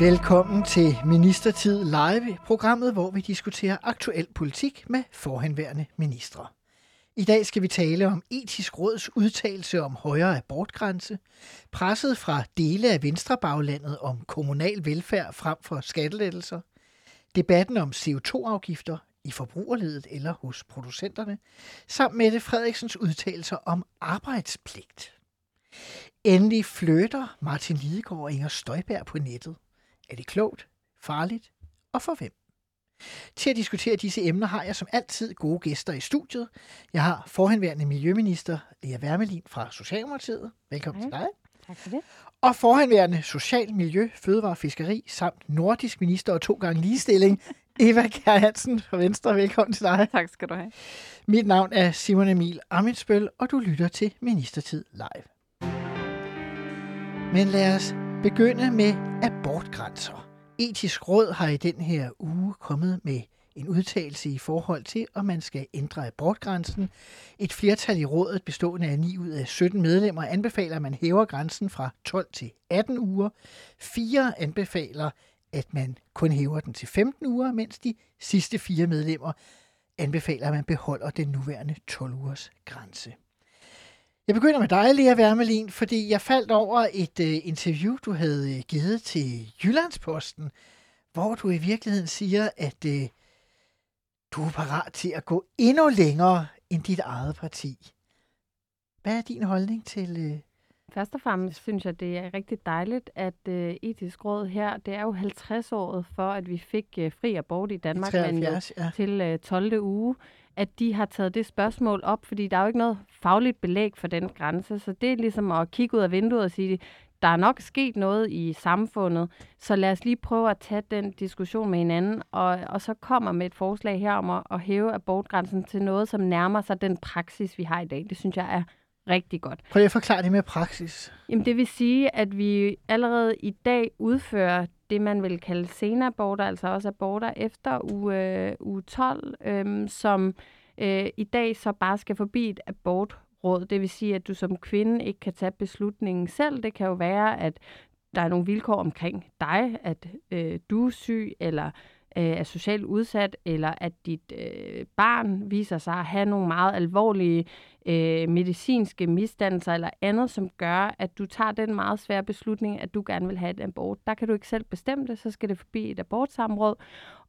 Velkommen til Ministertid Live, programmet, hvor vi diskuterer aktuel politik med forhenværende ministre. I dag skal vi tale om etisk råds udtalelse om højere abortgrænse, presset fra dele af Venstrebaglandet om kommunal velfærd frem for skattelettelser, debatten om CO2-afgifter i forbrugerledet eller hos producenterne, samt Mette Frederiksens udtalelser om arbejdspligt. Endelig flytter Martin Lidegaard og Inger Støjberg på nettet. Er det klogt, farligt og for hvem? Til at diskutere disse emner har jeg som altid gode gæster i studiet. Jeg har forhenværende Miljøminister Lea Wermelin fra Socialdemokratiet. Velkommen Hej. til dig. Tak for det. Og forhenværende Social, Miljø, Fødevare Fiskeri samt Nordisk Minister og to gange ligestilling, Eva Kjær Hansen fra Venstre. Velkommen til dig. Tak skal du have. Mit navn er Simon Emil Amitsbøl, og du lytter til Ministertid Live. Men lad os begynde med abortgrænser. Etisk Råd har i den her uge kommet med en udtalelse i forhold til, om man skal ændre abortgrænsen. Et flertal i rådet bestående af 9 ud af 17 medlemmer anbefaler, at man hæver grænsen fra 12 til 18 uger. Fire anbefaler, at man kun hæver den til 15 uger, mens de sidste fire medlemmer anbefaler, at man beholder den nuværende 12 ugers grænse. Jeg begynder med dig, Lea Wermelin, fordi jeg faldt over et uh, interview, du havde uh, givet til Jyllandsposten, hvor du i virkeligheden siger, at uh, du er parat til at gå endnu længere end dit eget parti. Hvad er din holdning til... Uh... Først og fremmest synes jeg, det er rigtig dejligt, at øh, etisk råd her, det er jo 50-året for, at vi fik øh, fri abort i Danmark, men jo 73, ja. til øh, 12. uge, at de har taget det spørgsmål op, fordi der er jo ikke noget fagligt belæg for den grænse, så det er ligesom at kigge ud af vinduet og sige, der er nok sket noget i samfundet, så lad os lige prøve at tage den diskussion med hinanden, og, og så kommer med et forslag her om at, at hæve abortgrænsen til noget, som nærmer sig den praksis, vi har i dag. Det synes jeg er rigtig godt. Prøv lige at forklare det med praksis. Jamen, det vil sige, at vi allerede i dag udfører det, man vil kalde senaborter, altså også aborter efter uge, øh, uge 12, øh, som øh, i dag så bare skal forbi et abortråd. Det vil sige, at du som kvinde ikke kan tage beslutningen selv. Det kan jo være, at der er nogle vilkår omkring dig, at øh, du er syg, eller øh, er socialt udsat, eller at dit øh, barn viser sig at have nogle meget alvorlige øh, medicinske misdannelser eller andet, som gør, at du tager den meget svære beslutning, at du gerne vil have et abort. Der kan du ikke selv bestemme det, så skal det forbi et abortsamråd.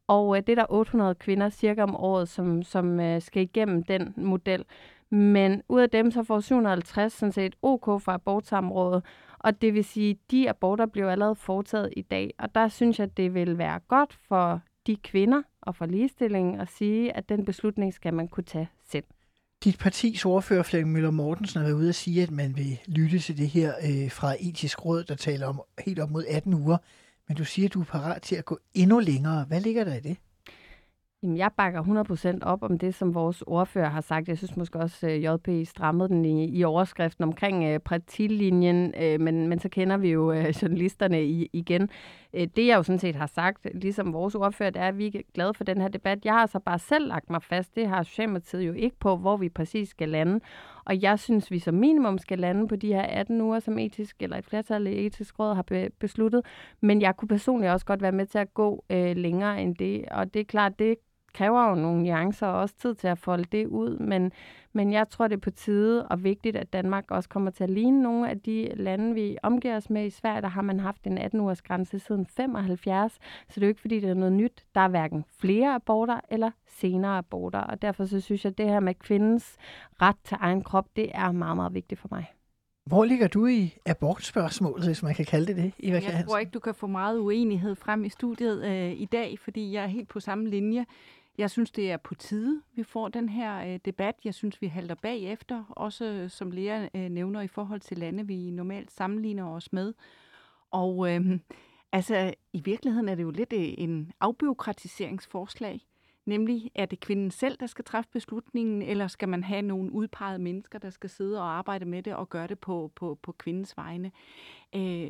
Og øh, det er der 800 kvinder cirka om året, som, som øh, skal igennem den model. Men ud af dem, så får 750 sådan set OK fra abortsamrådet. Og det vil sige, at de aborter bliver allerede foretaget i dag. Og der synes jeg, at det vil være godt for de kvinder og for ligestillingen at sige, at den beslutning skal man kunne tage selv. Dit partis ordfører, Flemming Møller Mortensen, har været ude at sige, at man vil lytte til det her øh, fra etisk råd, der taler om helt op mod 18 uger. Men du siger, at du er parat til at gå endnu længere. Hvad ligger der i det? Jamen, jeg bakker 100% op om det, som vores ordfører har sagt. Jeg synes måske også, øh, at JP strammede den i, i overskriften omkring øh, partilinjen, øh, men, men så kender vi jo øh, journalisterne i, igen. Øh, det jeg jo sådan set har sagt, ligesom vores ordfører, det er, at vi er glade for den her debat. Jeg har så bare selv lagt mig fast, det har Socialdemokratiet jo ikke på, hvor vi præcis skal lande. Og jeg synes, vi som minimum skal lande på de her 18 uger, som etisk, eller et flertal i etisk råd har be- besluttet. Men jeg kunne personligt også godt være med til at gå øh, længere end det. Og det er klart, det kræver jo nogle nuancer og også tid til at folde det ud, men, men jeg tror, det er på tide og vigtigt, at Danmark også kommer til at ligne nogle af de lande, vi omgiver os med. I Sverige der har man haft en 18-ugers grænse siden 75, så det er jo ikke, fordi det er noget nyt. Der er hverken flere aborter eller senere aborter, og derfor så synes jeg, at det her med kvindens ret til egen krop, det er meget, meget vigtigt for mig. Hvor ligger du i abortspørgsmålet, hvis man kan kalde det det, Eva Jeg tror ikke, du kan få meget uenighed frem i studiet øh, i dag, fordi jeg er helt på samme linje. Jeg synes, det er på tide, vi får den her øh, debat. Jeg synes, vi halter bagefter, også øh, som Lea øh, nævner i forhold til lande, vi normalt sammenligner os med. Og øh, Altså, i virkeligheden er det jo lidt øh, en afbiokratiseringsforslag. Nemlig, er det kvinden selv, der skal træffe beslutningen, eller skal man have nogle udpegede mennesker, der skal sidde og arbejde med det og gøre det på, på, på kvindens vegne? Øh,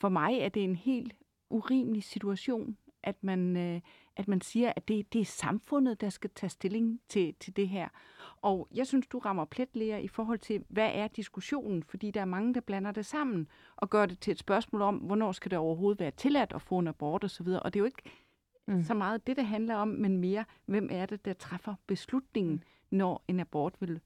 for mig er det en helt urimelig situation, at man, øh, at man siger, at det, det er samfundet, der skal tage stilling til, til det her. Og jeg synes, du rammer plet, Lea, i forhold til, hvad er diskussionen? Fordi der er mange, der blander det sammen og gør det til et spørgsmål om, hvornår skal det overhovedet være tilladt at få en abort osv. Og det er jo ikke mm. så meget det, det handler om, men mere, hvem er det, der træffer beslutningen, når en abort vil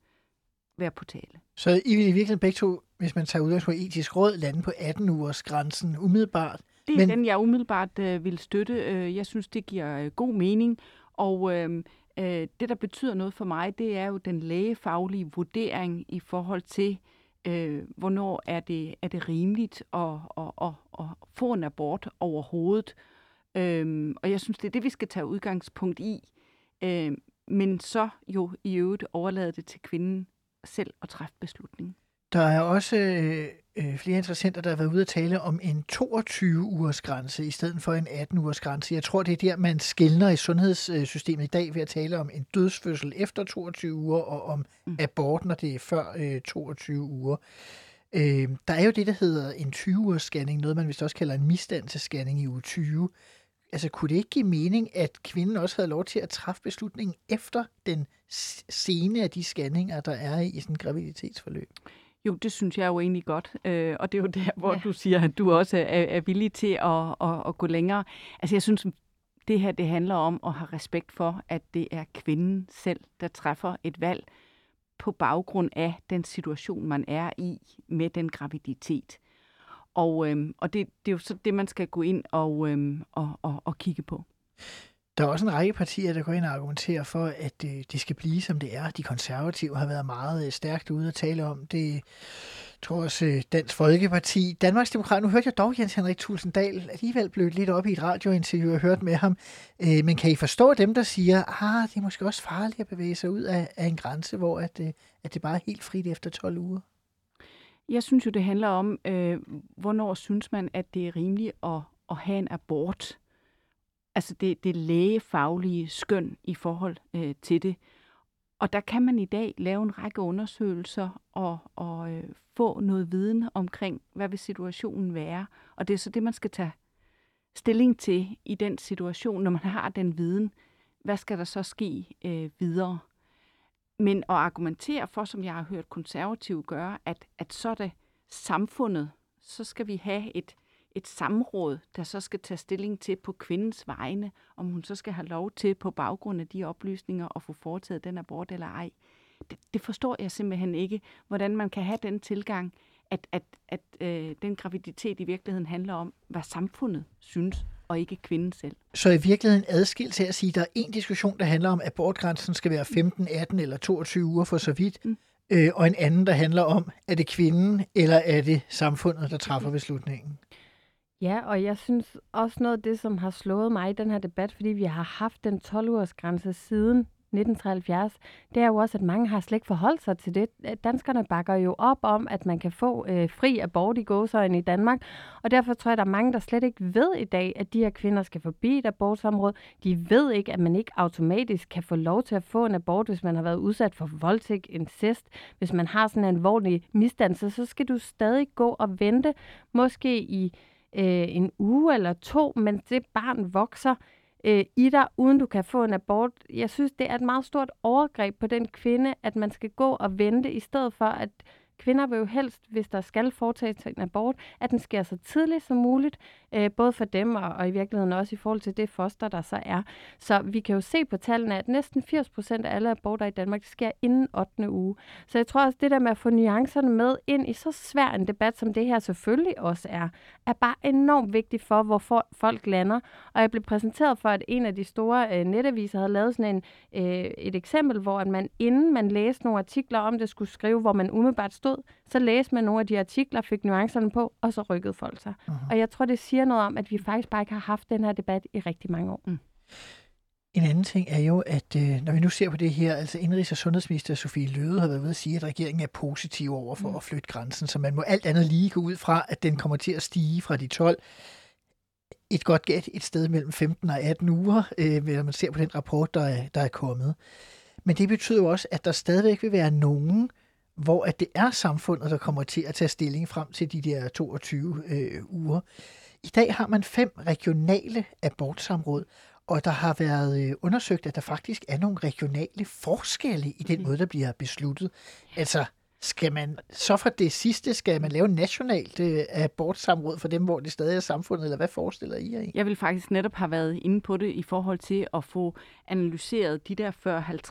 være på tale. Så I vil i virkeligheden begge to, hvis man tager udgangspunkt på etisk råd, lande på 18 ugers grænsen umiddelbart. Det er men... den, jeg umiddelbart øh, vil støtte. Øh, jeg synes, det giver øh, god mening. Og øh, øh, det, der betyder noget for mig, det er jo den lægefaglige vurdering i forhold til, øh, hvornår er det, er det rimeligt at, at, at, at få en abort overhovedet. Øh, og jeg synes, det er det, vi skal tage udgangspunkt i. Øh, men så jo i øvrigt overlade det til kvinden selv at træffe beslutningen. Der er også øh, øh, flere interessenter, der har været ude at tale om en 22-ugers grænse i stedet for en 18-ugers grænse. Jeg tror, det er der, man skældner i sundhedssystemet i dag ved at tale om en dødsfødsel efter 22 uger og om mm. abort, når det er før øh, 22 uger. Øh, der er jo det, der hedder en 20-ugers scanning, noget man vist også kalder en misdannelsesscanning i uge 20. Altså, kunne det ikke give mening, at kvinden også havde lov til at træffe beslutningen efter den scene af de scanninger, der er i sådan en graviditetsforløb? Jo, det synes jeg jo egentlig godt. Øh, og det er jo der, hvor ja. du siger, at du også er, er villig til at, at, at gå længere. Altså jeg synes, det her det handler om at have respekt for, at det er kvinden selv, der træffer et valg på baggrund af den situation, man er i med den graviditet. Og, øhm, og det, det er jo så det, man skal gå ind og, øhm, og, og, og kigge på. Der er også en række partier, der går ind og argumenterer for, at øh, det skal blive, som det er. De konservative har været meget øh, stærkt ude at tale om det. Jeg tror også øh, Dansk Folkeparti. Danmarks Demokrat, nu hørte jeg dog Jens Henrik Tulsendal alligevel blødt lidt op i et radiointerview og hørt med ham. Øh, men kan I forstå dem, der siger, at ah, det er måske også farligt at bevæge sig ud af, af en grænse, hvor at, øh, at det bare er helt frit efter 12 uger? Jeg synes jo, det handler om, øh, hvornår synes man, at det er rimeligt at, at have en abort altså det, det lægefaglige skøn i forhold øh, til det. Og der kan man i dag lave en række undersøgelser og, og øh, få noget viden omkring, hvad vil situationen være. Og det er så det, man skal tage stilling til i den situation, når man har den viden. Hvad skal der så ske øh, videre? Men at argumentere for, som jeg har hørt konservative gøre, at, at så er det samfundet, så skal vi have et et samråd, der så skal tage stilling til på kvindens vegne, om hun så skal have lov til på baggrund af de oplysninger at få foretaget den abort eller ej. Det, det forstår jeg simpelthen ikke, hvordan man kan have den tilgang, at, at, at øh, den graviditet i virkeligheden handler om, hvad samfundet synes, og ikke kvinden selv. Så i virkeligheden adskilt til at sige, at der er en diskussion, der handler om, at abortgrænsen skal være 15, 18 eller 22 uger for så vidt, mm. øh, og en anden, der handler om, er det kvinden eller er det samfundet, der træffer beslutningen? Ja, og jeg synes også noget af det, som har slået mig i den her debat, fordi vi har haft den 12-års grænse siden 1973, det er jo også, at mange har slet ikke forholdt sig til det. Danskerne bakker jo op om, at man kan få øh, fri abort i gåsøjne i Danmark, og derfor tror jeg, at der er mange, der slet ikke ved i dag, at de her kvinder skal forbi et abortområde. De ved ikke, at man ikke automatisk kan få lov til at få en abort, hvis man har været udsat for voldtægt, incest. Hvis man har sådan en alvorlig misdannelse, så skal du stadig gå og vente, måske i øh, en uge eller to, men det barn vokser øh, i dig, uden du kan få en abort. Jeg synes, det er et meget stort overgreb på den kvinde, at man skal gå og vente, i stedet for at kvinder vil jo helst, hvis der skal foretages en abort, at den sker så tidligt som muligt, øh, både for dem og, og i virkeligheden også i forhold til det foster, der så er. Så vi kan jo se på tallene, at næsten 80 procent af alle aborter i Danmark sker inden 8. uge. Så jeg tror også, det der med at få nuancerne med ind i så svær en debat, som det her selvfølgelig også er, er bare enormt vigtigt for, hvor for folk lander. Og jeg blev præsenteret for, at en af de store øh, netaviser havde lavet sådan en, øh, et eksempel, hvor at man inden man læste nogle artikler om det, skulle skrive, hvor man umiddelbart stod, så læste man nogle af de artikler, fik nuancerne på, og så rykkede folk sig. Uh-huh. Og jeg tror, det siger noget om, at vi faktisk bare ikke har haft den her debat i rigtig mange år. Mm. En anden ting er jo, at øh, når vi nu ser på det her, altså indrigs- og sundhedsminister Sofie Løde har været ved at sige, at regeringen er positiv over for mm. at flytte grænsen, så man må alt andet lige gå ud fra, at den kommer til at stige fra de 12. et godt gæt et sted mellem 15 og 18 uger, øh, når man ser på den rapport, der er, der er kommet. Men det betyder jo også, at der stadigvæk vil være nogen, hvor at det er samfundet, der kommer til at tage stilling frem til de der 22 øh, uger. I dag har man fem regionale abortsamråd, og der har været øh, undersøgt, at der faktisk er nogle regionale forskelle i den måde, der bliver besluttet. Altså, skal man så for det sidste, skal man lave nationalt øh, abortsamråd for dem, hvor det stadig er samfundet, eller hvad forestiller I jer? Jeg vil faktisk netop have været inde på det i forhold til at få analyseret de der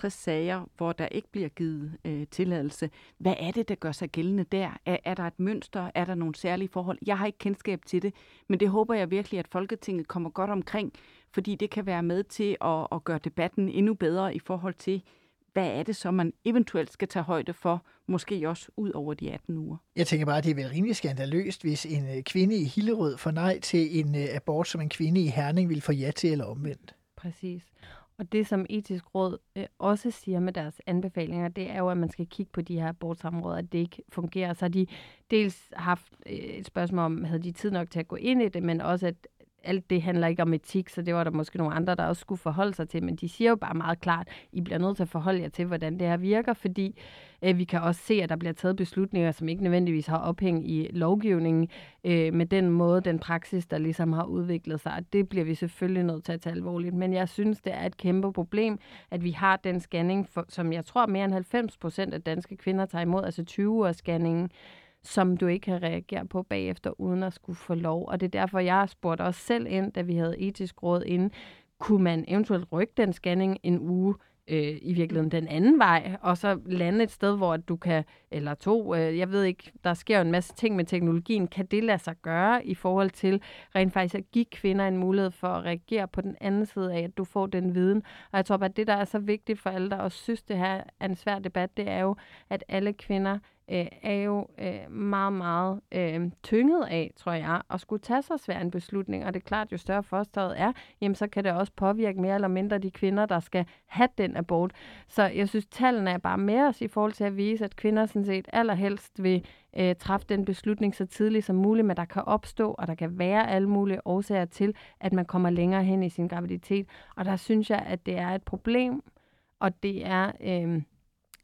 40-50 sager, hvor der ikke bliver givet øh, tilladelse. Hvad er det, der gør sig gældende der? Er, er der et mønster? Er der nogle særlige forhold? Jeg har ikke kendskab til det, men det håber jeg virkelig, at Folketinget kommer godt omkring, fordi det kan være med til at, at gøre debatten endnu bedre i forhold til, hvad er det så, man eventuelt skal tage højde for, måske også ud over de 18 uger. Jeg tænker bare, at det er vel rimelig skandaløst, hvis en øh, kvinde i Hillerød får nej til en øh, abort, som en kvinde i Herning vil få ja til eller omvendt. Præcis. Og det, som etisk råd øh, også siger med deres anbefalinger, det er jo, at man skal kigge på de her abortsamråder, at det ikke fungerer. Så har de dels haft øh, et spørgsmål om, havde de tid nok til at gå ind i det, men også, at alt det handler ikke om etik, så det var der måske nogle andre, der også skulle forholde sig til, men de siger jo bare meget klart, I bliver nødt til at forholde jer til, hvordan det her virker, fordi øh, vi kan også se, at der bliver taget beslutninger, som ikke nødvendigvis har ophæng i lovgivningen, øh, med den måde, den praksis, der ligesom har udviklet sig, og det bliver vi selvfølgelig nødt til at tage alvorligt, men jeg synes, det er et kæmpe problem, at vi har den scanning, for, som jeg tror mere end 90 procent af danske kvinder tager imod, altså 20 scanningen, som du ikke kan reagere på bagefter, uden at skulle få lov. Og det er derfor, jeg spurgte os selv ind, da vi havde etisk råd inde, kunne man eventuelt rykke den scanning en uge, øh, i virkeligheden den anden vej, og så lande et sted, hvor du kan, eller to, øh, jeg ved ikke, der sker jo en masse ting med teknologien, kan det lade sig gøre i forhold til rent faktisk at give kvinder en mulighed for at reagere på den anden side af, at du får den viden. Og jeg tror at det, der er så vigtigt for alle, der også synes, det her er en svær debat, det er jo, at alle kvinder øh, er jo øh, meget, meget øh, tynget af, tror jeg, at skulle tage så svær en beslutning. Og det er klart, jo større fosteret er, jamen så kan det også påvirke mere eller mindre de kvinder, der skal have den abort. Så jeg synes, tallene er bare med os i forhold til at vise, at kvinder sådan set allerhelst vil øh, træffe den beslutning så tidligt som muligt, men der kan opstå, og der kan være alle mulige årsager til, at man kommer længere hen i sin graviditet. Og der synes jeg, at det er et problem, og det er... Øh,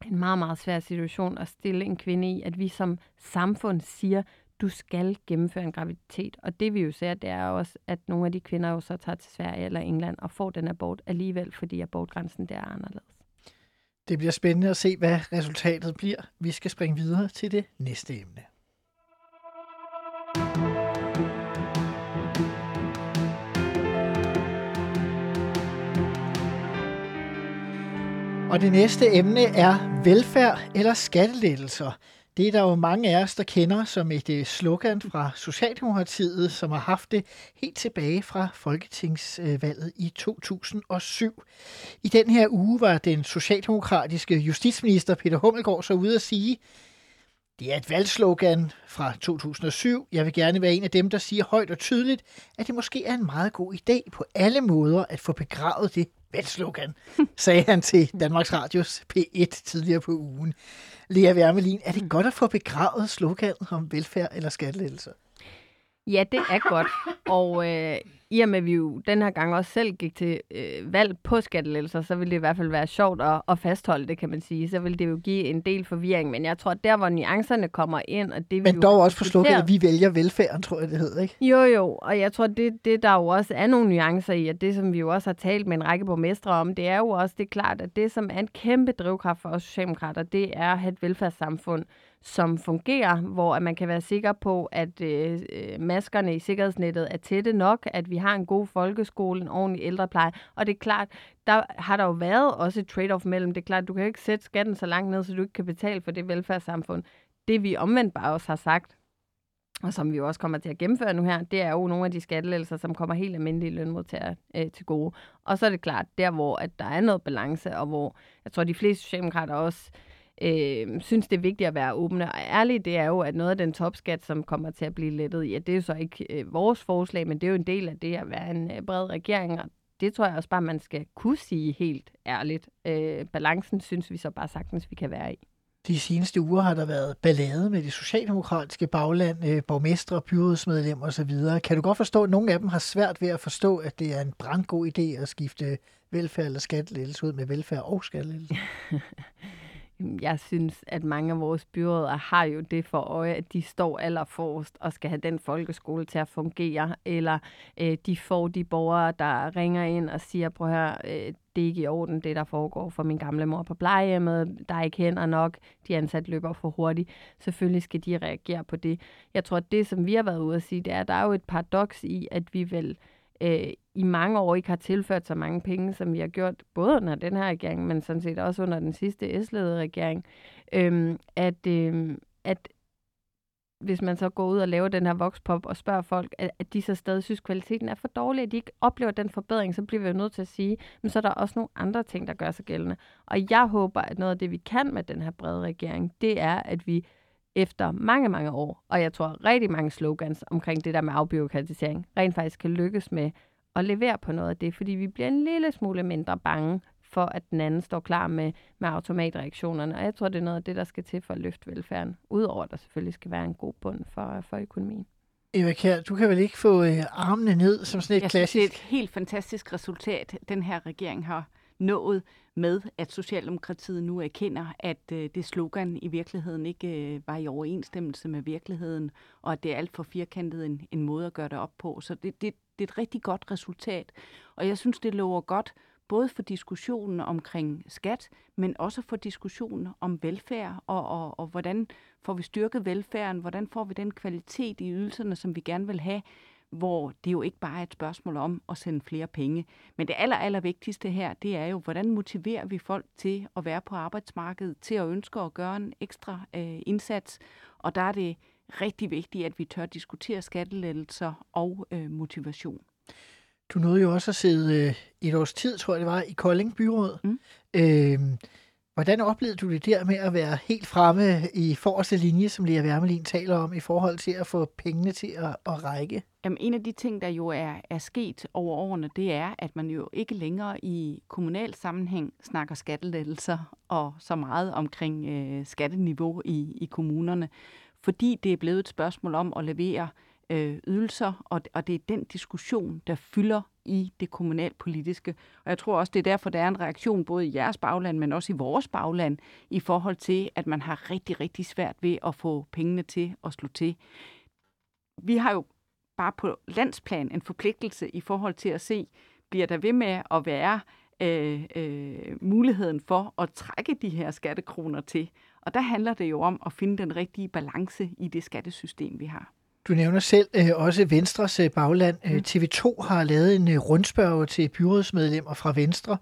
en meget, meget svær situation at stille en kvinde i, at vi som samfund siger, du skal gennemføre en graviditet. Og det vi jo ser, det er også, at nogle af de kvinder jo så tager til Sverige eller England og får den abort alligevel, fordi abortgrænsen der er anderledes. Det bliver spændende at se, hvad resultatet bliver. Vi skal springe videre til det næste emne. Og det næste emne er velfærd eller skattelettelser. Det er der jo mange af os, der kender som et øh, slogan fra Socialdemokratiet, som har haft det helt tilbage fra Folketingsvalget i 2007. I den her uge var den socialdemokratiske justitsminister Peter Hummelgaard så ude at sige, det er et valgslogan fra 2007. Jeg vil gerne være en af dem, der siger højt og tydeligt, at det måske er en meget god idé på alle måder at få begravet det valgslogan, sagde han til Danmarks Radios P1 tidligere på ugen. Lea Wermelin, er det godt at få begravet sloganet om velfærd eller skattelettelser? Ja, det er godt. Og øh, i og med, at vi jo den her gang også selv gik til øh, valg på skattelettelser, så ville det i hvert fald være sjovt at, at fastholde det, kan man sige. Så ville det jo give en del forvirring. Men jeg tror, at der, hvor nuancerne kommer ind, og det Men vi dog også på slukket, at vi vælger velfærden, tror jeg, det hedder, ikke? Jo, jo. Og jeg tror, det, det der jo også er nogle nuancer i, at det, som vi jo også har talt med en række borgmestre om, det er jo også det er klart, at det, som er en kæmpe drivkraft for os socialdemokrater, det er at have et velfærdssamfund, som fungerer, hvor at man kan være sikker på, at øh, øh, maskerne i sikkerhedsnettet er tætte nok, at vi har en god folkeskole, en ordentlig ældrepleje. Og det er klart, der har der jo været også et trade-off mellem. Det er klart, du kan ikke sætte skatten så langt ned, så du ikke kan betale for det velfærdssamfund. Det vi omvendt bare også har sagt, og som vi jo også kommer til at gennemføre nu her, det er jo nogle af de skattelælser, som kommer helt almindelige lønmodtagere øh, til gode. Og så er det klart, der hvor at der er noget balance, og hvor jeg tror, de fleste socialdemokrater også øh, øh, synes, det er vigtigt at være åbne og ærlige, det er jo, at noget af den topskat, som kommer til at blive lettet, ja, det er jo så ikke øh, vores forslag, men det er jo en del af det at være en øh, bred regering, og det tror jeg også bare, man skal kunne sige helt ærligt. Øh, balancen synes vi så bare sagtens, vi kan være i. De seneste uger har der været ballade med det socialdemokratiske bagland, øh, borgmestre, byrådsmedlemmer osv. Kan du godt forstå, at nogle af dem har svært ved at forstå, at det er en brandgod idé at skifte velfærd eller skattelettelse ud med velfærd og skattelettelse? Jeg synes, at mange af vores byråder har jo det for øje, at de står allerforrest og skal have den folkeskole til at fungere, eller øh, de får de borgere, der ringer ind og siger, prøv at høre, øh, det er ikke i orden, det der foregår for min gamle mor på plejehjemmet, der er ikke hænder nok, de ansatte løber for hurtigt. Selvfølgelig skal de reagere på det. Jeg tror, at det, som vi har været ude at sige, det er, at der er jo et paradoks i, at vi vil øh, i mange år ikke har tilført så mange penge, som vi har gjort, både under den her regering, men sådan set også under den sidste S-ledede regering, øh, at, øh, at hvis man så går ud og laver den her voxpop og spørger folk, at, at de så stadig synes, kvaliteten er for dårlig, at de ikke oplever den forbedring, så bliver vi jo nødt til at sige, men så er der også nogle andre ting, der gør sig gældende. Og jeg håber, at noget af det, vi kan med den her brede regering, det er, at vi efter mange, mange år, og jeg tror rigtig mange slogans omkring det der med afbiokratisering, rent faktisk kan lykkes med at levere på noget af det, fordi vi bliver en lille smule mindre bange for, at den anden står klar med, med automatreaktionerne. Og jeg tror, det er noget af det, der skal til for at løfte velfærden, udover at der selvfølgelig skal være en god bund for, for økonomien. Eva Kjær, du kan vel ikke få øh, armene ned som sådan et jeg klassisk... Synes, det er et helt fantastisk resultat, den her regering har nået med, at Socialdemokratiet nu erkender, at øh, det slogan i virkeligheden ikke øh, var i overensstemmelse med virkeligheden, og at det er alt for firkantet en, en måde at gøre det op på. Så det, det, det er et rigtig godt resultat. Og jeg synes, det lover godt både for diskussionen omkring skat, men også for diskussionen om velfærd, og, og, og hvordan får vi styrket velfærden, hvordan får vi den kvalitet i ydelserne, som vi gerne vil have, hvor det jo ikke bare er et spørgsmål om at sende flere penge. Men det aller, aller vigtigste her, det er jo, hvordan motiverer vi folk til at være på arbejdsmarkedet, til at ønske at gøre en ekstra øh, indsats. Og der er det rigtig vigtigt, at vi tør diskutere skattelettelser og øh, motivation. Du nåede jo også at sidde øh, et års tid, tror jeg det var, i Kolding Byråd. Mm. Øh, hvordan oplevede du det der med at være helt fremme i forreste linje, som Lea Wermelin taler om, i forhold til at få pengene til at, at række? Jamen, en af de ting, der jo er, er sket over årene, det er, at man jo ikke længere i kommunal sammenhæng snakker skattelettelser og så meget omkring øh, skatteniveau i, i kommunerne, fordi det er blevet et spørgsmål om at levere øh, Øh, ydelser, og, og det er den diskussion, der fylder i det kommunalpolitiske. Og jeg tror også, det er derfor, der er en reaktion både i jeres bagland, men også i vores bagland, i forhold til, at man har rigtig, rigtig svært ved at få pengene til at slå til. Vi har jo bare på landsplan en forpligtelse i forhold til at se, bliver der ved med at være øh, øh, muligheden for at trække de her skattekroner til. Og der handler det jo om at finde den rigtige balance i det skattesystem, vi har. Du nævner selv øh, også Venstres øh, bagland. Øh, mm. TV2 har lavet en øh, rundspørg til byrådsmedlemmer fra Venstre.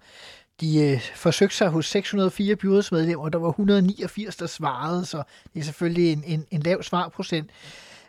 De øh, forsøgte sig hos 604 byrådsmedlemmer, og der var 189, der svarede, så det er selvfølgelig en, en, en lav svarprocent.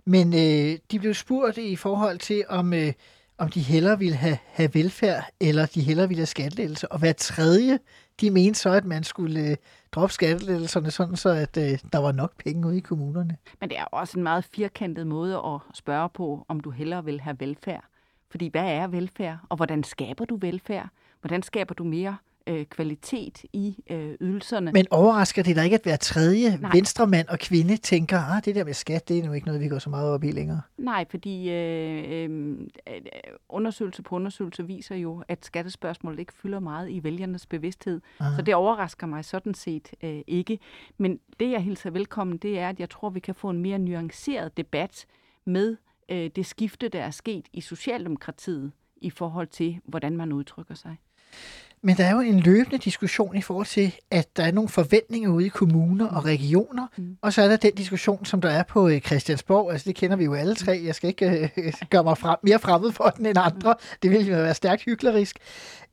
Men øh, de blev spurgt i forhold til, om, øh, om de hellere ville have, have velfærd, eller de hellere ville have skattelettelse. Og hver tredje, de mente så, at man skulle øh, droppe skattelettelserne, sådan så at øh, der var nok penge ude i kommunerne. Men det er også en meget firkantet måde at spørge på, om du hellere vil have velfærd. Fordi hvad er velfærd, og hvordan skaber du velfærd? Hvordan skaber du mere øh, kvalitet i øh, ydelserne. Men overrasker det dig ikke, at hver tredje Nej. venstremand og kvinde tænker, at ah, det der med skat, det er nu ikke noget, vi går så meget op i længere? Nej, fordi øh, øh, undersøgelse på undersøgelse viser jo, at skattespørgsmålet ikke fylder meget i vælgernes bevidsthed. Aha. Så det overrasker mig sådan set øh, ikke. Men det, jeg hilser velkommen, det er, at jeg tror, vi kan få en mere nuanceret debat med øh, det skifte, der er sket i Socialdemokratiet i forhold til, hvordan man udtrykker sig. Men der er jo en løbende diskussion i forhold til, at der er nogle forventninger ude i kommuner og regioner, mm. og så er der den diskussion, som der er på øh, Christiansborg. Altså det kender vi jo alle tre. Jeg skal ikke øh, gøre mig frem, mere fremmed for den end andre. Det ville jo være stærkt hyklerisk.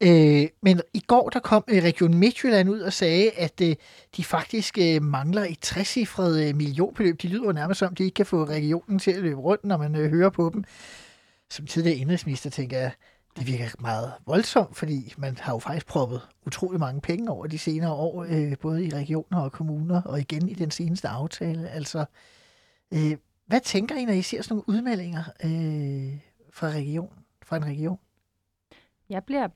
Øh, men i går der kom øh, Region Midtjylland ud og sagde, at øh, de faktisk øh, mangler et trecifret øh, millionbeløb. De lyder jo nærmest som, de ikke kan få regionen til at løbe rundt, når man øh, hører på dem. Som tidligere indrigsminister tænker jeg, det virker meget voldsomt, fordi man har jo faktisk proppet utrolig mange penge over de senere år, øh, både i regioner og kommuner, og igen i den seneste aftale. Altså, øh, hvad tænker I, når I ser sådan nogle udmeldinger øh, fra, region, fra en region? Jeg bliver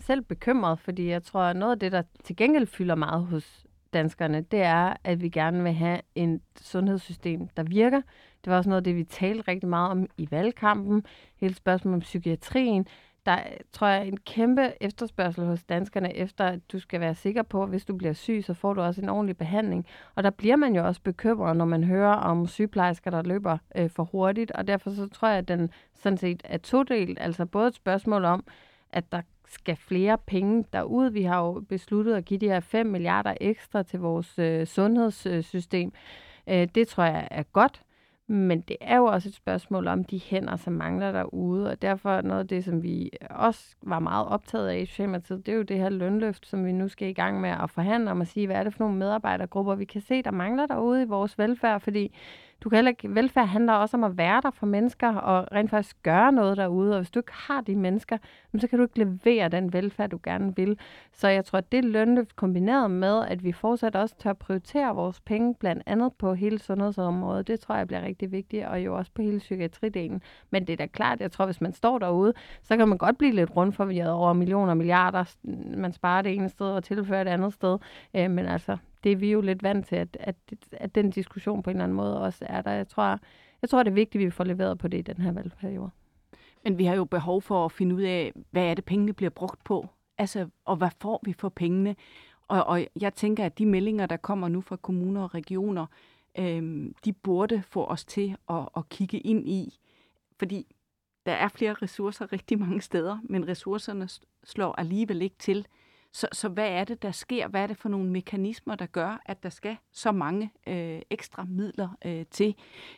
selv bekymret, fordi jeg tror, at noget af det, der til gengæld fylder meget hos danskerne, det er, at vi gerne vil have et sundhedssystem, der virker. Det var også noget af det, vi talte rigtig meget om i valgkampen. Hele spørgsmålet om psykiatrien der tror jeg en kæmpe efterspørgsel hos danskerne efter, at du skal være sikker på, at hvis du bliver syg, så får du også en ordentlig behandling. Og der bliver man jo også bekymret, når man hører om sygeplejersker, der løber øh, for hurtigt. Og derfor så tror jeg, at den sådan set er todelt. Altså både et spørgsmål om, at der skal flere penge derud. Vi har jo besluttet at give de her 5 milliarder ekstra til vores øh, sundhedssystem. Øh, det tror jeg er godt. Men det er jo også et spørgsmål om de hænder, som mangler derude, og derfor noget af det, som vi også var meget optaget af i Socialdemokratiet, det er jo det her lønløft, som vi nu skal i gang med at forhandle om at sige, hvad er det for nogle medarbejdergrupper, vi kan se, der mangler derude i vores velfærd, fordi du kan heller ikke, velfærd handler også om at være der for mennesker og rent faktisk gøre noget derude. Og hvis du ikke har de mennesker, så kan du ikke levere den velfærd, du gerne vil. Så jeg tror, at det lønløft kombineret med, at vi fortsat også tør prioritere vores penge, blandt andet på hele sundhedsområdet, det tror jeg bliver rigtig vigtigt, og jo også på hele psykiatridelen. Men det er da klart, jeg tror, hvis man står derude, så kan man godt blive lidt rundt forvirret over millioner og milliarder. Man sparer det ene sted og tilfører det andet sted. Øh, men altså, det er vi jo lidt vant til, at, at, at den diskussion på en eller anden måde også er der. Jeg tror, jeg tror, det er vigtigt, at vi får leveret på det i den her valgperiode. Men vi har jo behov for at finde ud af, hvad er det, pengene bliver brugt på? Altså, og hvad får vi for pengene? Og, og jeg tænker, at de meldinger, der kommer nu fra kommuner og regioner, øhm, de burde få os til at, at kigge ind i, fordi der er flere ressourcer rigtig mange steder, men ressourcerne slår alligevel ikke til. Så, så hvad er det, der sker? Hvad er det for nogle mekanismer, der gør, at der skal så mange øh, ekstra midler øh, til?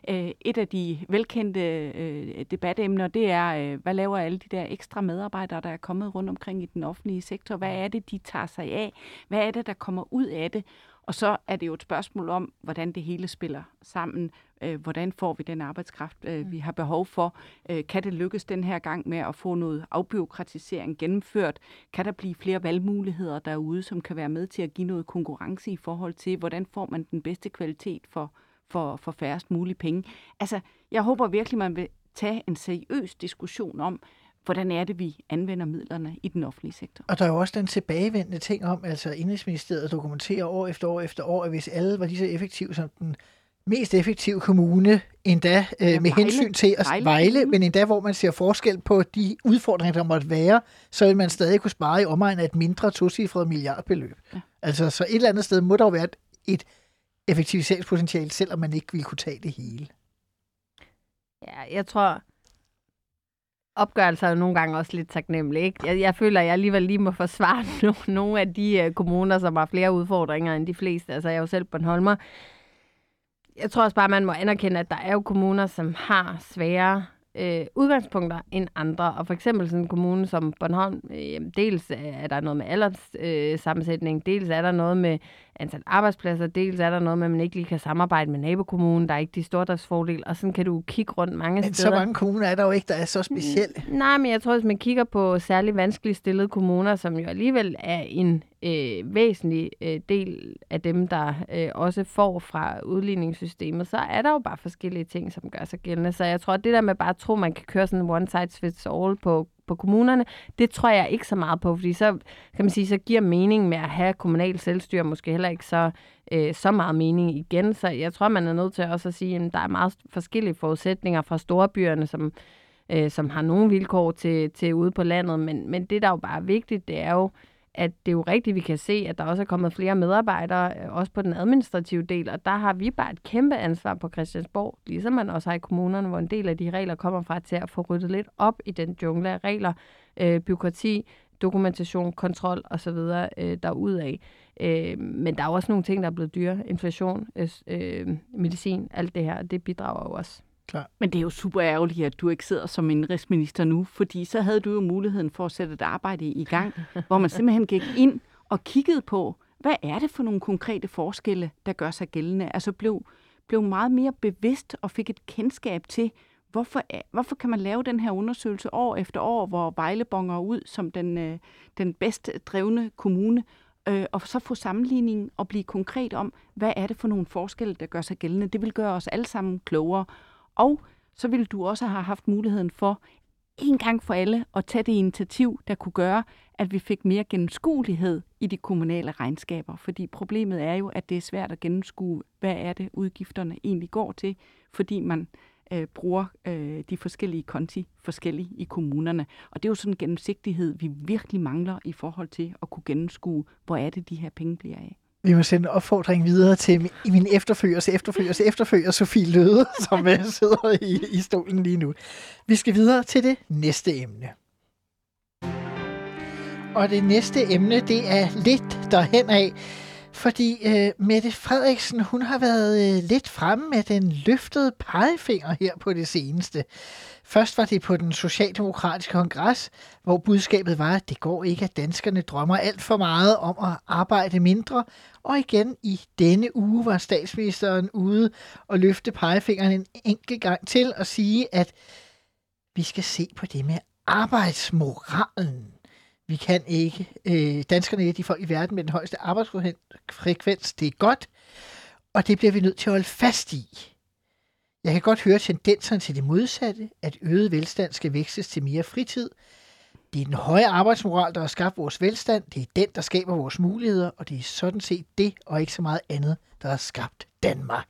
Øh, et af de velkendte øh, debatemner, det er, øh, hvad laver alle de der ekstra medarbejdere, der er kommet rundt omkring i den offentlige sektor? Hvad er det, de tager sig af? Hvad er det, der kommer ud af det? Og så er det jo et spørgsmål om, hvordan det hele spiller sammen. Øh, hvordan får vi den arbejdskraft, øh, mm. vi har behov for? Øh, kan det lykkes den her gang med at få noget afbiokratisering gennemført? Kan der blive flere valgmuligheder derude, som kan være med til at give noget konkurrence i forhold til, hvordan får man den bedste kvalitet for, for, for færrest mulige penge? Altså, jeg håber virkelig, man vil tage en seriøs diskussion om, hvordan er det, vi anvender midlerne i den offentlige sektor. Og der er jo også den tilbagevendende ting om, altså Indrigsministeriet dokumenterer år efter år efter år, at hvis alle var lige så effektive som den mest effektive kommune, endda øh, ja, med Vejle. hensyn til at Vejle. Vejle, men endda hvor man ser forskel på de udfordringer, der måtte være, så vil man stadig kunne spare i omegn af et mindre tocifret milliardbeløb. Ja. Altså, så et eller andet sted må der jo være et, et effektiviseringspotentiale, selvom man ikke ville kunne tage det hele. Ja, jeg tror, opgørelser er jo nogle gange også lidt taknemmelige. Ikke? Jeg, jeg føler, at jeg alligevel lige må forsvare nogle, nogle af de uh, kommuner, som har flere udfordringer end de fleste. Altså, jeg er jo selv Bornholmer. Jeg tror også bare, man må anerkende, at der er jo kommuner, som har svære øh, udgangspunkter end andre. Og for eksempel sådan en kommune som Bornholm, øh, dels er der noget med alderssammensætning, øh, dels er der noget med antal arbejdspladser, dels er der noget med, at man ikke lige kan samarbejde med nabokommunen, der er ikke de stordriftsfordele, og sådan kan du kigge rundt mange men steder. Men så mange kommuner er der jo ikke, der er så specielle. Nej, men jeg tror, hvis man kigger på særligt vanskeligt stillede kommuner, som jo alligevel er en øh, væsentlig øh, del af dem, der øh, også får fra udligningssystemet, så er der jo bare forskellige ting, som gør sig gældende. Så jeg tror, at det der med bare at tro, at man kan køre sådan en one size fits all på på kommunerne, det tror jeg ikke så meget på, fordi så kan man sige, så giver mening med at have kommunal selvstyre måske heller ikke så, øh, så meget mening igen. Så jeg tror, man er nødt til også at sige, at der er meget forskellige forudsætninger fra storbyerne, som, øh, som har nogle vilkår til, til ude på landet, men, men det, der jo bare er vigtigt, det er jo, at det er jo rigtigt, vi kan se, at der også er kommet flere medarbejdere, øh, også på den administrative del, og der har vi bare et kæmpe ansvar på Christiansborg, ligesom man også har i kommunerne, hvor en del af de regler kommer fra til at få ryddet lidt op i den jungle af regler, øh, byråkrati, dokumentation, kontrol osv. Øh, derudaf. Øh, men der er også nogle ting, der er blevet dyre. Inflation, øh, øh medicin, alt det her, det bidrager jo også. Klar. Men det er jo super ærgerligt, at du ikke sidder som indrigsminister nu, fordi så havde du jo muligheden for at sætte et arbejde i gang, hvor man simpelthen gik ind og kiggede på, hvad er det for nogle konkrete forskelle, der gør sig gældende? Altså blev, blev meget mere bevidst og fik et kendskab til, hvorfor, hvorfor kan man lave den her undersøgelse år efter år, hvor Vejle bonger ud som den, øh, den bedst drevne kommune, øh, og så få sammenligning og blive konkret om, hvad er det for nogle forskelle, der gør sig gældende. Det vil gøre os alle sammen klogere. Og så ville du også have haft muligheden for en gang for alle at tage det initiativ, der kunne gøre, at vi fik mere gennemskuelighed i de kommunale regnskaber. Fordi problemet er jo, at det er svært at gennemskue, hvad er det udgifterne egentlig går til, fordi man øh, bruger øh, de forskellige konti forskellige i kommunerne. Og det er jo sådan en gennemsigtighed, vi virkelig mangler i forhold til at kunne gennemskue, hvor er det, de her penge bliver af. Vi må sende en opfordring videre til min, efterfølgers efterfølgers efterfølger, Sofie Løde, som øh, sidder i, i stolen lige nu. Vi skal videre til det næste emne. Og det næste emne, det er lidt derhen af, fordi øh, Mette Frederiksen, hun har været øh, lidt fremme med den løftede pegefinger her på det seneste. Først var det på den socialdemokratiske kongres, hvor budskabet var, at det går ikke, at danskerne drømmer alt for meget om at arbejde mindre. Og igen i denne uge var statsministeren ude og løfte pegefingeren en enkelt gang til og sige, at vi skal se på det med arbejdsmoralen. Vi kan ikke. Øh, danskerne er de folk i verden med den højeste arbejdsfrekvens. Det er godt, og det bliver vi nødt til at holde fast i. Jeg kan godt høre tendenserne til det modsatte, at øget velstand skal vækstes til mere fritid. Det er den høje arbejdsmoral, der har skabt vores velstand. Det er den, der skaber vores muligheder, og det er sådan set det, og ikke så meget andet, der har skabt Danmark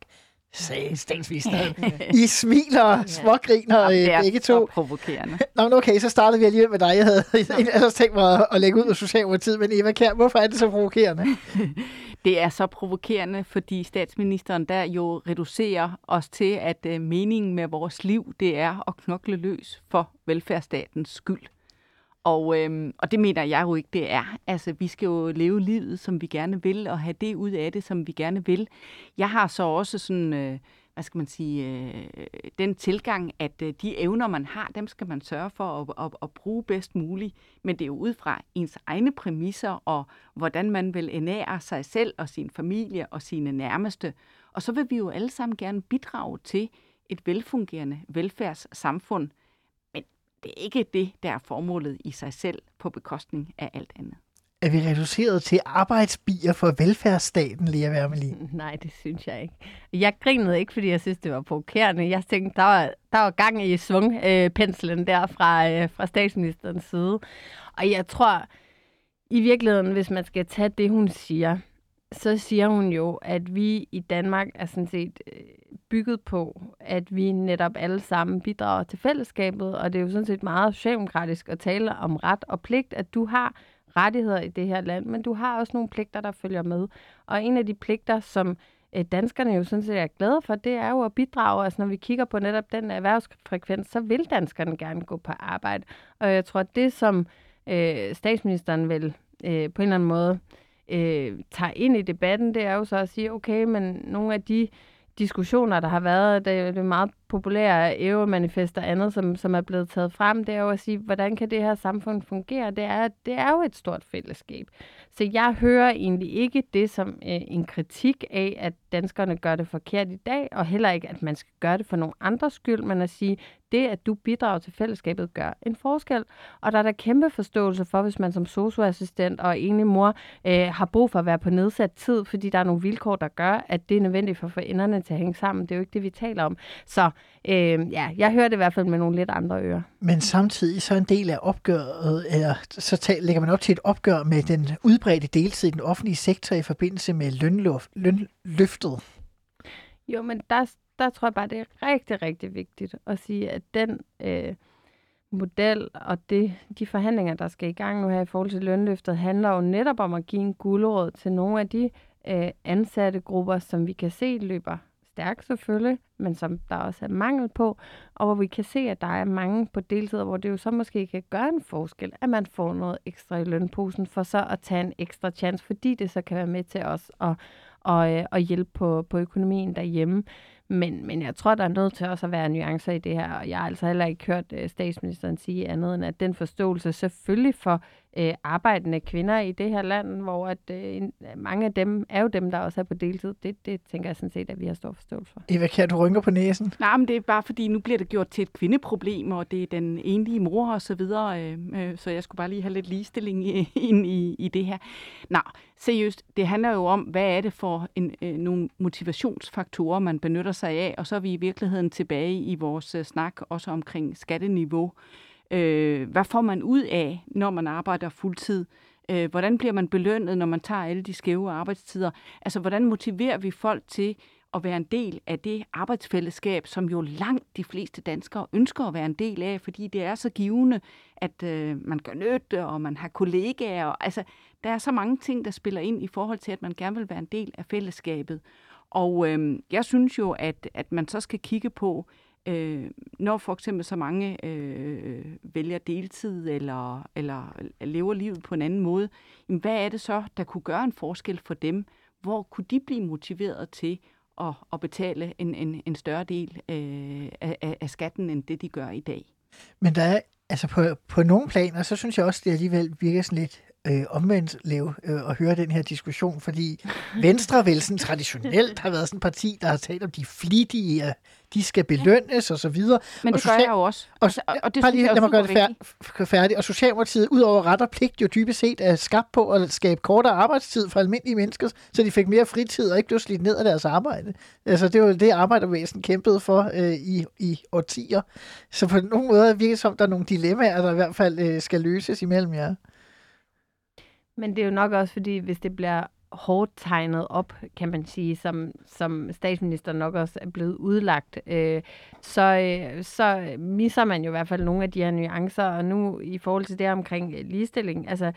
sagde statsministeren. I smiler, smågriner ja, det er begge to. Så provokerende. Nå, okay, så startede vi alligevel med dig. Jeg havde ellers tænkt mig at lægge ud af Socialdemokratiet, men Eva Kjær, hvorfor er det så provokerende? Det er så provokerende, fordi statsministeren der jo reducerer os til, at øh, meningen med vores liv, det er at knokle løs for velfærdsstatens skyld. Og, øhm, og det mener jeg jo ikke, det er. Altså, vi skal jo leve livet, som vi gerne vil, og have det ud af det, som vi gerne vil. Jeg har så også sådan, øh, hvad skal man sige, øh, den tilgang, at øh, de evner, man har, dem skal man sørge for at, at, at bruge bedst muligt. Men det er jo ud fra ens egne præmisser, og hvordan man vil ernære sig selv og sin familie og sine nærmeste. Og så vil vi jo alle sammen gerne bidrage til et velfungerende velfærdssamfund, det er ikke det, der er formålet i sig selv på bekostning af alt andet. Er vi reduceret til arbejdsbier for velfærdsstaten, Lea Wermelin? Nej, det synes jeg ikke. Jeg grinede ikke, fordi jeg synes, det var provokerende. Jeg tænkte, der var, der var gang i svungpenslen øh, der fra, øh, fra statsministerens side. Og jeg tror, i virkeligheden, hvis man skal tage det, hun siger, så siger hun jo, at vi i Danmark er sådan set øh, bygget på, at vi netop alle sammen bidrager til fællesskabet, og det er jo sådan set meget socialdemokratisk at tale om ret og pligt, at du har rettigheder i det her land, men du har også nogle pligter, der følger med. Og en af de pligter, som øh, danskerne jo sådan set er glade for, det er jo at bidrage. Altså når vi kigger på netop den erhvervsfrekvens, så vil danskerne gerne gå på arbejde. Og jeg tror, at det som øh, statsministeren vil øh, på en eller anden måde øh, Øh, tager ind i debatten, det er jo så at sige, okay, men nogle af de diskussioner, der har været, det er det meget populære EU-manifest og andet, som, som er blevet taget frem, det er jo at sige, hvordan kan det her samfund fungere? Det er, det er jo et stort fællesskab. Så jeg hører egentlig ikke det som øh, en kritik af, at danskerne gør det forkert i dag, og heller ikke, at man skal gøre det for nogle andres skyld, men at sige, det, at du bidrager til fællesskabet, gør en forskel. Og der er der kæmpe forståelse for, hvis man som socioassistent og egentlig mor øh, har brug for at være på nedsat tid, fordi der er nogle vilkår, der gør, at det er nødvendigt for forældrene til at hænge sammen. Det er jo ikke det, vi taler om. Så øh, ja, jeg hører det i hvert fald med nogle lidt andre ører. Men samtidig så en del af opgøret, eller så tal, lægger man op til et opgør med den udbredte deltid i den offentlige sektor i forbindelse med lønluft, lønløftet. Jo, men der, der tror jeg bare, det er rigtig, rigtig vigtigt at sige, at den øh, model og det, de forhandlinger, der skal i gang nu her i forhold til lønløftet, handler jo netop om at give en guldråd til nogle af de øh, ansatte grupper, som vi kan se løber stærkt selvfølgelig, men som der også er mangel på, og hvor vi kan se, at der er mange på deltid, hvor det jo så måske kan gøre en forskel, at man får noget ekstra i lønposen, for så at tage en ekstra chance, fordi det så kan være med til os at, at, øh, at hjælpe på, på økonomien derhjemme. Men, men jeg tror, der er nødt til også at være nuancer i det her, og jeg har altså heller ikke hørt øh, statsministeren sige andet end, at den forståelse selvfølgelig for uh, arbejdende kvinder i det her land, hvor at, uh, mange af dem er jo dem, der også er på deltid, det, det tænker jeg sådan set, at vi har stor forståelse for. Eva, kan du rynker på næsen? Nej, men det er bare fordi, nu bliver det gjort til et kvindeproblem, og det er den enlige mor og så videre, øh, øh, så jeg skulle bare lige have lidt ligestilling ind i, i det her. Nå, seriøst, det handler jo om, hvad er det for en, øh, nogle motivationsfaktorer, man benytter sig af, og så er vi i virkeligheden tilbage i vores øh, snak også omkring skatteniveau. Øh, Øh, hvad får man ud af, når man arbejder fuldtid? Øh, hvordan bliver man belønnet, når man tager alle de skæve arbejdstider? Altså, hvordan motiverer vi folk til at være en del af det arbejdsfællesskab, som jo langt de fleste danskere ønsker at være en del af, fordi det er så givende, at øh, man gør nytte, og man har kollegaer. Og, altså, der er så mange ting, der spiller ind i forhold til, at man gerne vil være en del af fællesskabet. Og øh, jeg synes jo, at, at man så skal kigge på, øh, øh, når for eksempel så mange øh, vælger deltid eller, eller lever livet på en anden måde, jamen hvad er det så, der kunne gøre en forskel for dem? Hvor kunne de blive motiveret til at, at betale en, en, en større del øh, af, af skatten, end det de gør i dag? Men der er, altså på, på nogle planer, så synes jeg også, det alligevel virker sådan lidt øh, omvendt leve øh, at høre den her diskussion, fordi Venstre vel sådan traditionelt har været sådan et parti, der har talt om de flittige, de skal belønnes og så videre. Men det og gør jeg jo også. Og, og, og det bare lige, lad mig gøre det fær- færdigt. Og Socialdemokratiet, ud over ret og pligt, jo dybest set er skabt på at skabe kortere arbejdstid for almindelige mennesker, så de fik mere fritid og ikke blev slidt ned af deres arbejde. Altså, det var det, arbejdervæsen kæmpede for øh, i, i årtier. Så på nogle måder virker det som, der er nogle dilemmaer, der i hvert fald øh, skal løses imellem jer. Men det er jo nok også, fordi hvis det bliver hårdt tegnet op, kan man sige, som, som statsministeren nok også er blevet udlagt, øh, så, øh, så misser man jo i hvert fald nogle af de her nuancer, og nu i forhold til det omkring ligestilling, altså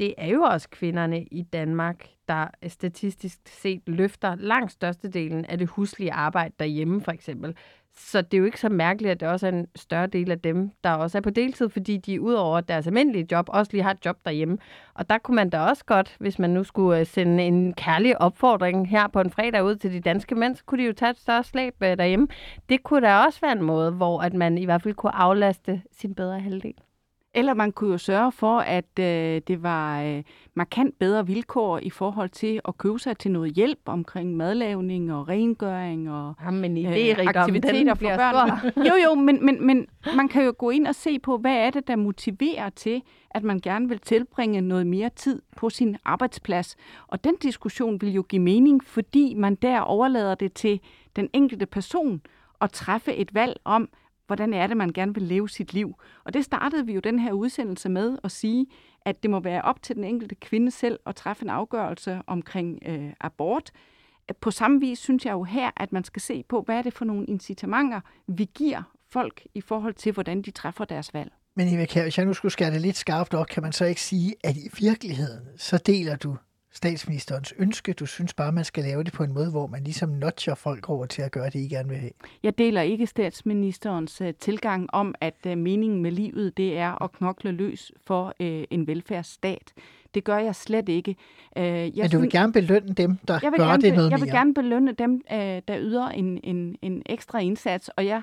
det er jo også kvinderne i Danmark, der statistisk set løfter langt størstedelen af det huslige arbejde derhjemme, for eksempel. Så det er jo ikke så mærkeligt, at det også er en større del af dem, der også er på deltid, fordi de ud over deres almindelige job, også lige har et job derhjemme. Og der kunne man da også godt, hvis man nu skulle øh, sende en kærlig opfordring her på en fredag ud til de danske mænd, så kunne de jo tage et større slæb øh, derhjemme. Det kunne da også være en måde, hvor at man i hvert fald kunne aflaste sin bedre halvdel. Eller man kunne jo sørge for, at øh, det var øh, markant bedre vilkår i forhold til at købe sig til noget hjælp omkring madlavning og rengøring og Jamen, øh, aktiviteter for børn. jo, jo, men, men, men man kan jo gå ind og se på, hvad er det, der motiverer til, at man gerne vil tilbringe noget mere tid på sin arbejdsplads. Og den diskussion vil jo give mening, fordi man der overlader det til den enkelte person at træffe et valg om, hvordan er det, man gerne vil leve sit liv. Og det startede vi jo den her udsendelse med at sige, at det må være op til den enkelte kvinde selv at træffe en afgørelse omkring øh, abort. På samme vis synes jeg jo her, at man skal se på, hvad er det for nogle incitamenter, vi giver folk i forhold til, hvordan de træffer deres valg. Men Eva hvis jeg nu skulle skære det lidt skarpt op, kan man så ikke sige, at i virkeligheden, så deler du statsministerens ønske. Du synes bare, man skal lave det på en måde, hvor man ligesom notcher folk over til at gøre det, I gerne vil have. Jeg deler ikke statsministerens uh, tilgang om, at uh, meningen med livet, det er at knokle løs for uh, en velfærdsstat. Det gør jeg slet ikke. Uh, jeg Men du vil gerne belønne dem, der jeg vil gør gerne, det noget Jeg mere. vil gerne belønne dem, uh, der yder en, en, en ekstra indsats, og jeg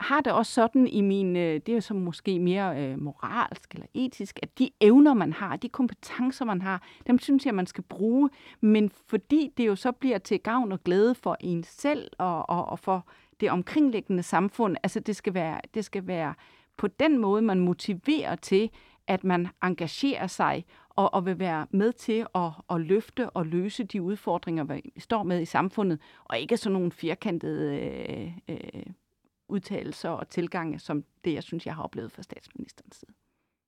har det også sådan i min, øh, det er så måske mere øh, moralsk eller etisk, at de evner, man har, de kompetencer, man har, dem synes jeg, man skal bruge. Men fordi det jo så bliver til gavn og glæde for en selv og, og, og for det omkringliggende samfund, altså det skal, være, det skal være på den måde, man motiverer til, at man engagerer sig og, og vil være med til at, at løfte og løse de udfordringer, vi står med i samfundet, og ikke sådan nogle firkantede øh, øh, udtalelser og tilgange, som det, jeg synes, jeg har oplevet fra statsministerens side.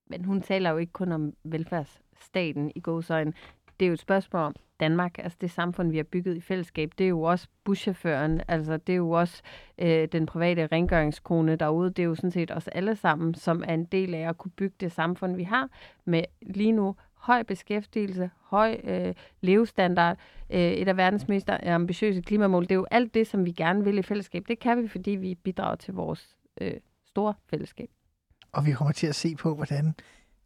Men hun taler jo ikke kun om velfærdsstaten i godsøjne. Det er jo et spørgsmål om Danmark, altså det samfund, vi har bygget i fællesskab. Det er jo også buschaufføren, altså det er jo også øh, den private rengøringskone derude. Det er jo sådan set os alle sammen, som er en del af at kunne bygge det samfund, vi har med lige nu høj beskæftigelse, høj øh, levestandard, øh, et af verdens mest ambitiøse klimamål. Det er jo alt det, som vi gerne vil i fællesskab. Det kan vi, fordi vi bidrager til vores øh, store fællesskab. Og vi kommer til at se på, hvordan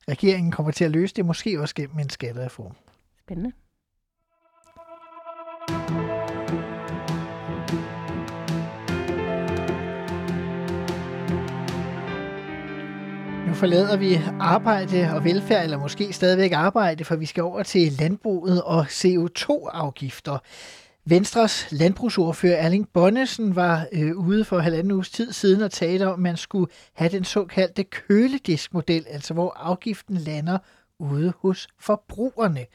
regeringen kommer til at løse det, måske også gennem en skattereform. Spændende. Forlader vi arbejde og velfærd, eller måske stadigvæk arbejde, for vi skal over til landbruget og CO2-afgifter. Venstres landbrugsordfører Erling Bonnesen var øh, ude for halvanden uges tid siden og talte om, at man skulle have den såkaldte kølediskmodel, altså hvor afgiften lander ude hos forbrugerne.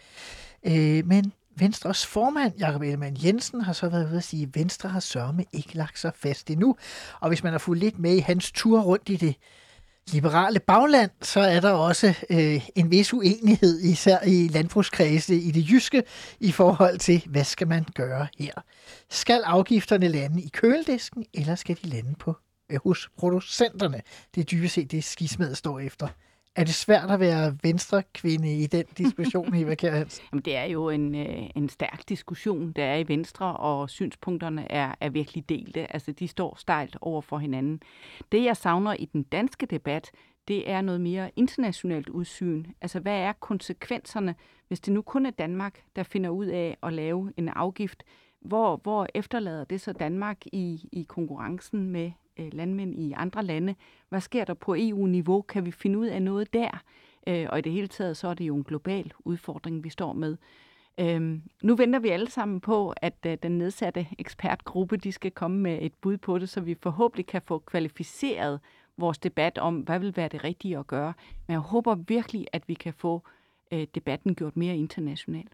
Øh, men Venstres formand, Jakob Ellemann Jensen, har så været ude at sige, at Venstre har sørme ikke lagt sig fast endnu. Og hvis man har fulgt lidt med i hans tur rundt i det liberale bagland, så er der også øh, en vis uenighed, især i landbrugskredse i det jyske, i forhold til, hvad skal man gøre her? Skal afgifterne lande i køledisken, eller skal de lande på øh, hos producenterne? Det er dybest set det, skismadet står efter. Er det svært at være venstre kvinde i den diskussion, Eva Kjær Hansen? Jamen, det er jo en, øh, en stærk diskussion, der er i Venstre, og synspunkterne er, er virkelig delte. Altså, de står stejlt over for hinanden. Det, jeg savner i den danske debat, det er noget mere internationalt udsyn. Altså, hvad er konsekvenserne, hvis det nu kun er Danmark, der finder ud af at lave en afgift? Hvor, hvor efterlader det så Danmark i, i konkurrencen med øh, landmænd i andre lande? Hvad sker der på EU-niveau? Kan vi finde ud af noget der? Øh, og i det hele taget, så er det jo en global udfordring, vi står med. Øhm, nu venter vi alle sammen på, at øh, den nedsatte ekspertgruppe de skal komme med et bud på det, så vi forhåbentlig kan få kvalificeret vores debat om, hvad vil være det rigtige at gøre. Men jeg håber virkelig, at vi kan få øh, debatten gjort mere international.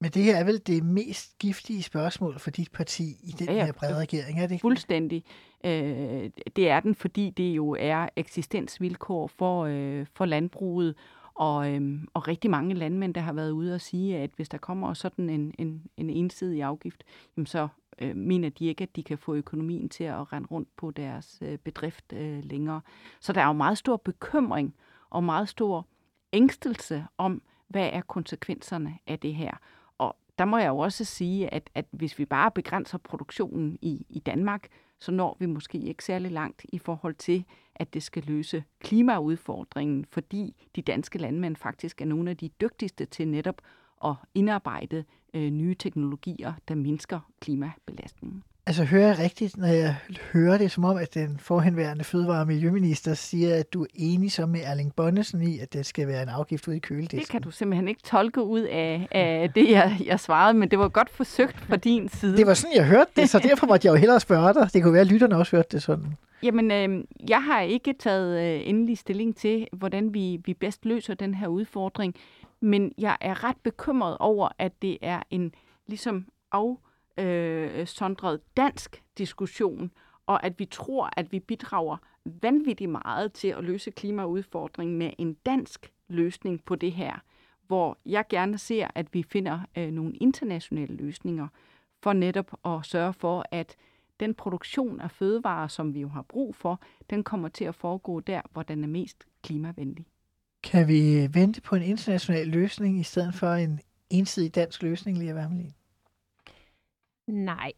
Men det her er vel det mest giftige spørgsmål for dit parti i den Ja, ja. her brede regering, er det ikke? Fuldstændig. Øh, det er den, fordi det jo er eksistensvilkår for, øh, for landbruget, og, øhm, og rigtig mange landmænd, der har været ude og sige, at hvis der kommer sådan en, en, en ensidig afgift, jamen så øh, mener de ikke, at de kan få økonomien til at rende rundt på deres øh, bedrift øh, længere. Så der er jo meget stor bekymring og meget stor ængstelse om, hvad er konsekvenserne af det her. Der må jeg jo også sige, at, at hvis vi bare begrænser produktionen i, i Danmark, så når vi måske ikke særlig langt i forhold til, at det skal løse klimaudfordringen, fordi de danske landmænd faktisk er nogle af de dygtigste til netop at indarbejde øh, nye teknologier, der mindsker klimabelastningen. Altså hører jeg rigtigt, når jeg hører det som om, at den forhenværende fødevare- og miljøminister siger, at du er enig som med Erling Bonnesen i, at det skal være en afgift ude i køledisken? Det kan du simpelthen ikke tolke ud af, af det, jeg, jeg svarede, men det var godt forsøgt fra din side. Det var sådan, jeg hørte det, så derfor måtte jeg jo hellere spørge dig. Det kunne være, at lytterne også hørte det sådan. Jamen, øh, jeg har ikke taget øh, endelig stilling til, hvordan vi, vi bedst løser den her udfordring, men jeg er ret bekymret over, at det er en ligesom øh, sondret dansk diskussion, og at vi tror, at vi bidrager vanvittigt meget til at løse klimaudfordringen med en dansk løsning på det her, hvor jeg gerne ser, at vi finder øh, nogle internationale løsninger for netop at sørge for, at den produktion af fødevarer, som vi jo har brug for, den kommer til at foregå der, hvor den er mest klimavenlig. Kan vi vente på en international løsning, i stedet for en ensidig dansk løsning, Lea Wermelin? Nej,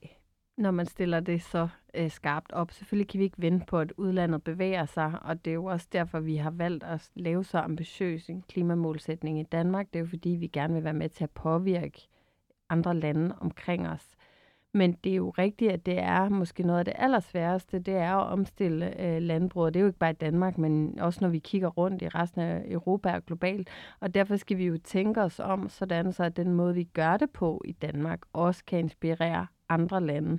når man stiller det så øh, skarpt op. Selvfølgelig kan vi ikke vente på, at udlandet bevæger sig, og det er jo også derfor, vi har valgt at lave så ambitiøs en klimamålsætning i Danmark. Det er jo fordi, vi gerne vil være med til at påvirke andre lande omkring os. Men det er jo rigtigt, at det er måske noget af det allersværeste, det er at omstille øh, landbruget. Det er jo ikke bare i Danmark, men også når vi kigger rundt i resten af Europa og globalt. Og derfor skal vi jo tænke os om, sådan så at den måde, vi gør det på i Danmark, også kan inspirere andre lande.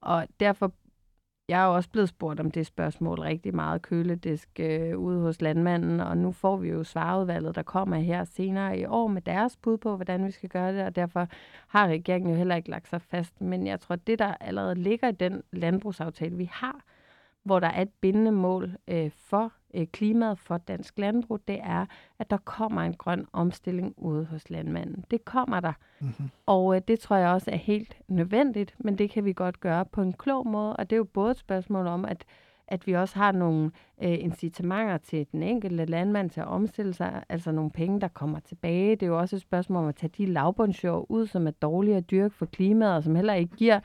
Og derfor jeg er jo også blevet spurgt om det spørgsmål rigtig meget køledisk øh, ude hos landmanden, og nu får vi jo svarudvalget, der kommer her senere i år med deres bud på, hvordan vi skal gøre det, og derfor har regeringen jo heller ikke lagt sig fast. Men jeg tror, det der allerede ligger i den landbrugsaftale, vi har, hvor der er et bindende mål øh, for øh, klimaet for dansk landbrug, det er, at der kommer en grøn omstilling ude hos landmanden. Det kommer der, Mm-hmm. og øh, det tror jeg også er helt nødvendigt, men det kan vi godt gøre på en klog måde, og det er jo både et spørgsmål om, at at vi også har nogle øh, incitamenter til den enkelte landmand til at omstille sig, altså nogle penge, der kommer tilbage. Det er jo også et spørgsmål om at tage de lavbundsjord ud, som er dårlige at dyrke for klimaet, og som heller ikke giver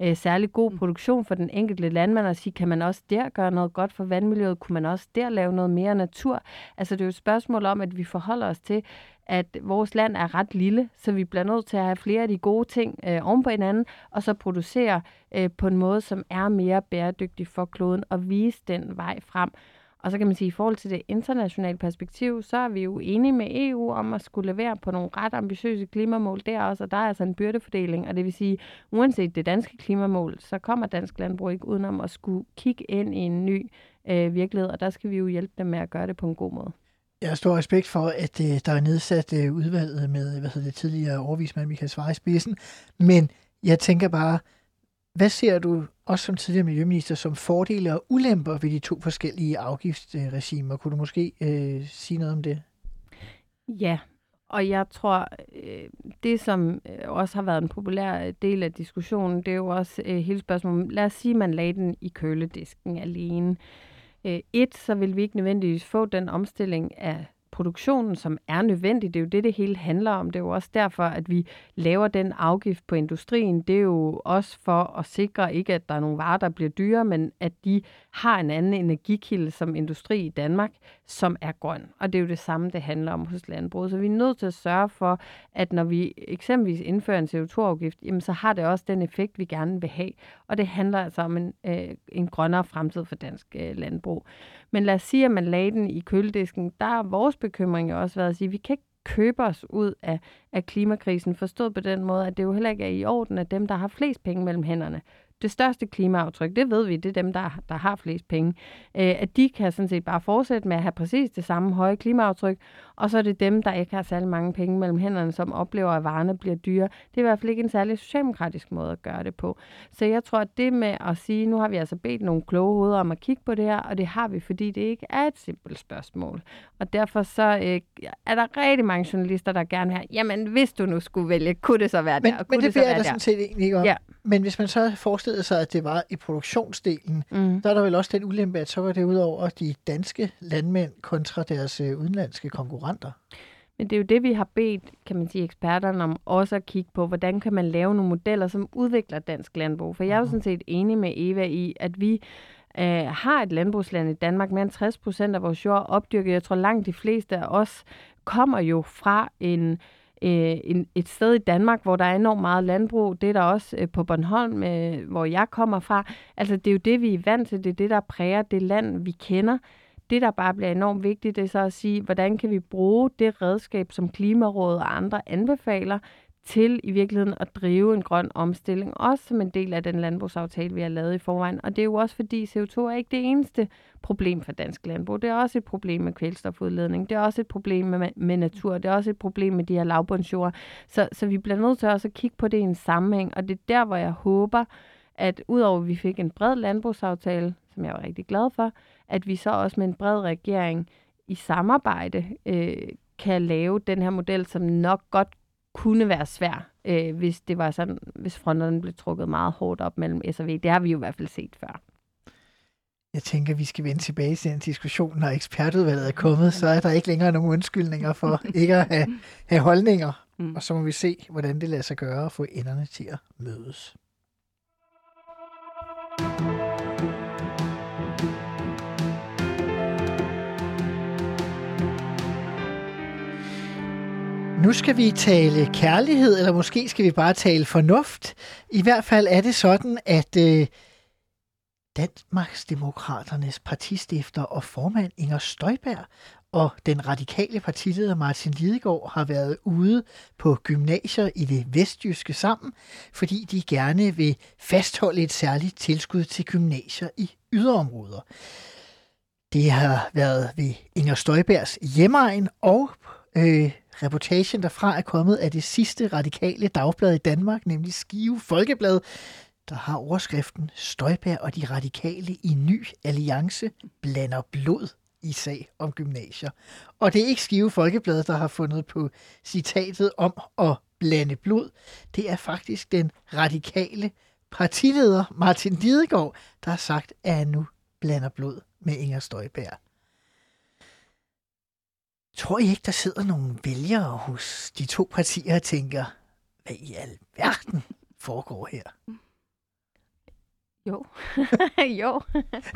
øh, særlig god produktion for den enkelte landmand, og sige, kan man også der gøre noget godt for vandmiljøet? Kunne man også der lave noget mere natur? Altså det er jo et spørgsmål om, at vi forholder os til, at vores land er ret lille, så vi bliver nødt til at have flere af de gode ting øh, oven på hinanden, og så producere øh, på en måde, som er mere bæredygtig for kloden, og vise den vej frem. Og så kan man sige, at i forhold til det internationale perspektiv, så er vi jo enige med EU om at skulle levere på nogle ret ambitiøse klimamål der også, og der er altså en byrdefordeling, og det vil sige, uanset det danske klimamål, så kommer dansk landbrug ikke udenom at skulle kigge ind i en ny øh, virkelighed, og der skal vi jo hjælpe dem med at gøre det på en god måde. Jeg har stor respekt for, at øh, der er nedsat øh, udvalget med hvad hedder det, tidligere overvismand Michael Svare i spidsen, men jeg tænker bare, Hvad ser du, også som tidligere miljøminister, som fordele og ulemper ved de to forskellige afgiftsregimer? Kunne du måske øh, sige noget om det? Ja, og jeg tror, øh, det som øh, også har været en populær øh, del af diskussionen, det er jo også øh, hele spørgsmålet. Lad os sige, at man lagde den i køledisken alene. Øh, et, så vil vi ikke nødvendigvis få den omstilling af produktionen, som er nødvendig. Det er jo det, det hele handler om. Det er jo også derfor, at vi laver den afgift på industrien. Det er jo også for at sikre ikke, at der er nogle varer, der bliver dyre, men at de har en anden energikilde som industri i Danmark, som er grøn. Og det er jo det samme, det handler om hos landbruget. Så vi er nødt til at sørge for, at når vi eksempelvis indfører en CO2-afgift, jamen så har det også den effekt, vi gerne vil have. Og det handler altså om en, øh, en grønnere fremtid for dansk øh, landbrug. Men lad os sige, at man lagde den i køledisken. Der er vores bekymring jo også været at sige, at vi kan ikke købe os ud af, af klimakrisen, forstået på den måde, at det jo heller ikke er i orden, at dem, der har flest penge mellem hænderne, det største klimaaftryk, det ved vi, det er dem, der, der har flest penge, øh, at de kan sådan set bare fortsætte med at have præcis det samme høje klimaaftryk, og så er det dem, der ikke har særlig mange penge mellem hænderne, som oplever, at varerne bliver dyre. Det er i hvert fald ikke en særlig socialdemokratisk måde at gøre det på. Så jeg tror, at det med at sige, nu har vi altså bedt nogle kloge hoveder om at kigge på det her, og det har vi, fordi det ikke er et simpelt spørgsmål. Og derfor så øh, er der rigtig mange journalister, der gerne vil have, jamen hvis du nu skulle vælge, kunne det så være men, der? Men det, det bliver der sådan set egentlig ikke om. Ja. Men hvis man så forestillede sig, at det var i produktionsdelen, mm. der er der vel også den ulempe, at så var det ud over de danske landmænd kontra deres øh, udenlandske konkurrenter. Men det er jo det, vi har bedt, kan man sige, eksperterne om også at kigge på, hvordan kan man lave nogle modeller, som udvikler dansk landbrug. For jeg er jo mhm. sådan set enig med Eva i, at vi øh, har et landbrugsland i Danmark. Mere end 60 procent af vores jord opdyrket. Jeg tror langt de fleste af os kommer jo fra en øh, en, et sted i Danmark, hvor der er enormt meget landbrug. Det er der også øh, på Bornholm, øh, hvor jeg kommer fra. Altså, det er jo det, vi er vant til. Det er det, der præger det land, vi kender. Det, der bare bliver enormt vigtigt, det er så at sige, hvordan kan vi bruge det redskab, som Klimarådet og andre anbefaler, til i virkeligheden at drive en grøn omstilling, også som en del af den landbrugsaftale, vi har lavet i forvejen. Og det er jo også fordi CO2 er ikke det eneste problem for dansk landbrug. Det er også et problem med kvælstofudledning. Det er også et problem med, med natur. Det er også et problem med de her lavbundsjord. Så, så vi bliver nødt til også at kigge på det i en sammenhæng. Og det er der, hvor jeg håber, at udover at vi fik en bred landbrugsaftale, som jeg var rigtig glad for, at vi så også med en bred regering i samarbejde øh, kan lave den her model, som nok godt kunne være svær, øh, hvis det var sådan, hvis fronterne blev trukket meget hårdt op mellem S og V. Det har vi jo i hvert fald set før. Jeg tænker, vi skal vende tilbage til en diskussion, når ekspertudvalget er kommet, så er der ikke længere nogen undskyldninger for ikke at have, have holdninger. Mm. Og så må vi se, hvordan det lader sig gøre at få enderne til at mødes. Nu skal vi tale kærlighed, eller måske skal vi bare tale fornuft. I hvert fald er det sådan, at øh, Danmarksdemokraternes partistifter og formand Inger Støjberg og den radikale partileder Martin Lidegaard har været ude på gymnasier i det vestjyske sammen, fordi de gerne vil fastholde et særligt tilskud til gymnasier i yderområder. Det har været ved Inger Støjbergs hjemmeegn og øh, reportagen derfra er kommet af det sidste radikale dagblad i Danmark, nemlig Skive Folkeblad, der har overskriften Støjbær og de radikale i ny alliance blander blod i sag om gymnasier. Og det er ikke Skive Folkeblad, der har fundet på citatet om at blande blod. Det er faktisk den radikale partileder Martin Lidegaard, der har sagt, at han nu blander blod med Inger Støjbær. Tror I ikke, der sidder nogle vælgere hos de to partier og tænker, hvad i alverden foregår her? Jo. jo.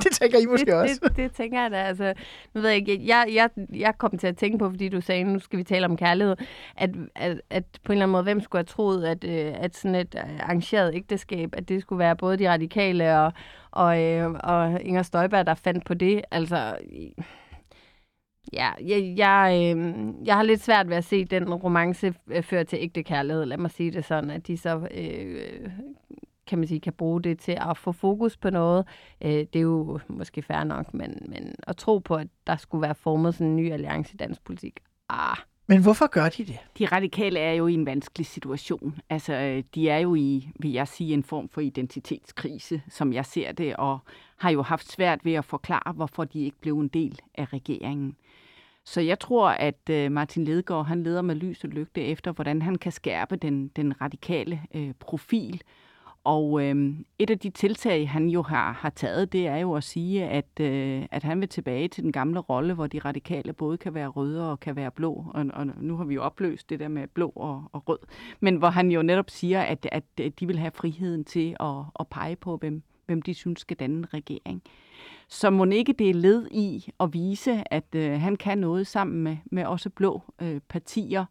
det tænker I måske det, også. Det, det tænker jeg da. Altså, nu ved jeg ikke, jeg, jeg, jeg kom til at tænke på, fordi du sagde, nu skal vi tale om kærlighed, at, at, at på en eller anden måde, hvem skulle have troet, at, øh, at sådan et øh, arrangeret ægteskab, at det skulle være både de radikale og, og, øh, og Inger Støjberg, der fandt på det. Altså, Ja, jeg, jeg, øh, jeg har lidt svært ved at se den romance øh, føre til ægte kærlighed. Lad mig sige det sådan, at de så øh, kan man sige, kan bruge det til at få fokus på noget. Øh, det er jo måske fair nok, men, men at tro på, at der skulle være formet sådan en ny alliance i dansk politik, ah, Men hvorfor gør de det? De radikale er jo i en vanskelig situation. Altså, øh, de er jo i, vil jeg sige, en form for identitetskrise, som jeg ser det, og har jo haft svært ved at forklare, hvorfor de ikke blev en del af regeringen. Så jeg tror, at øh, Martin Ledegaard, han leder med lys og lygte efter, hvordan han kan skærpe den, den radikale øh, profil, og øh, et af de tiltag, han jo har, har taget, det er jo at sige, at, øh, at han vil tilbage til den gamle rolle, hvor de radikale både kan være røde og kan være blå. Og, og nu har vi jo opløst det der med blå og, og rød. Men hvor han jo netop siger, at, at de vil have friheden til at, at pege på, hvem, hvem de synes skal danne en regering. Så må ikke det er led i at vise, at øh, han kan noget sammen med, med også blå øh, partier,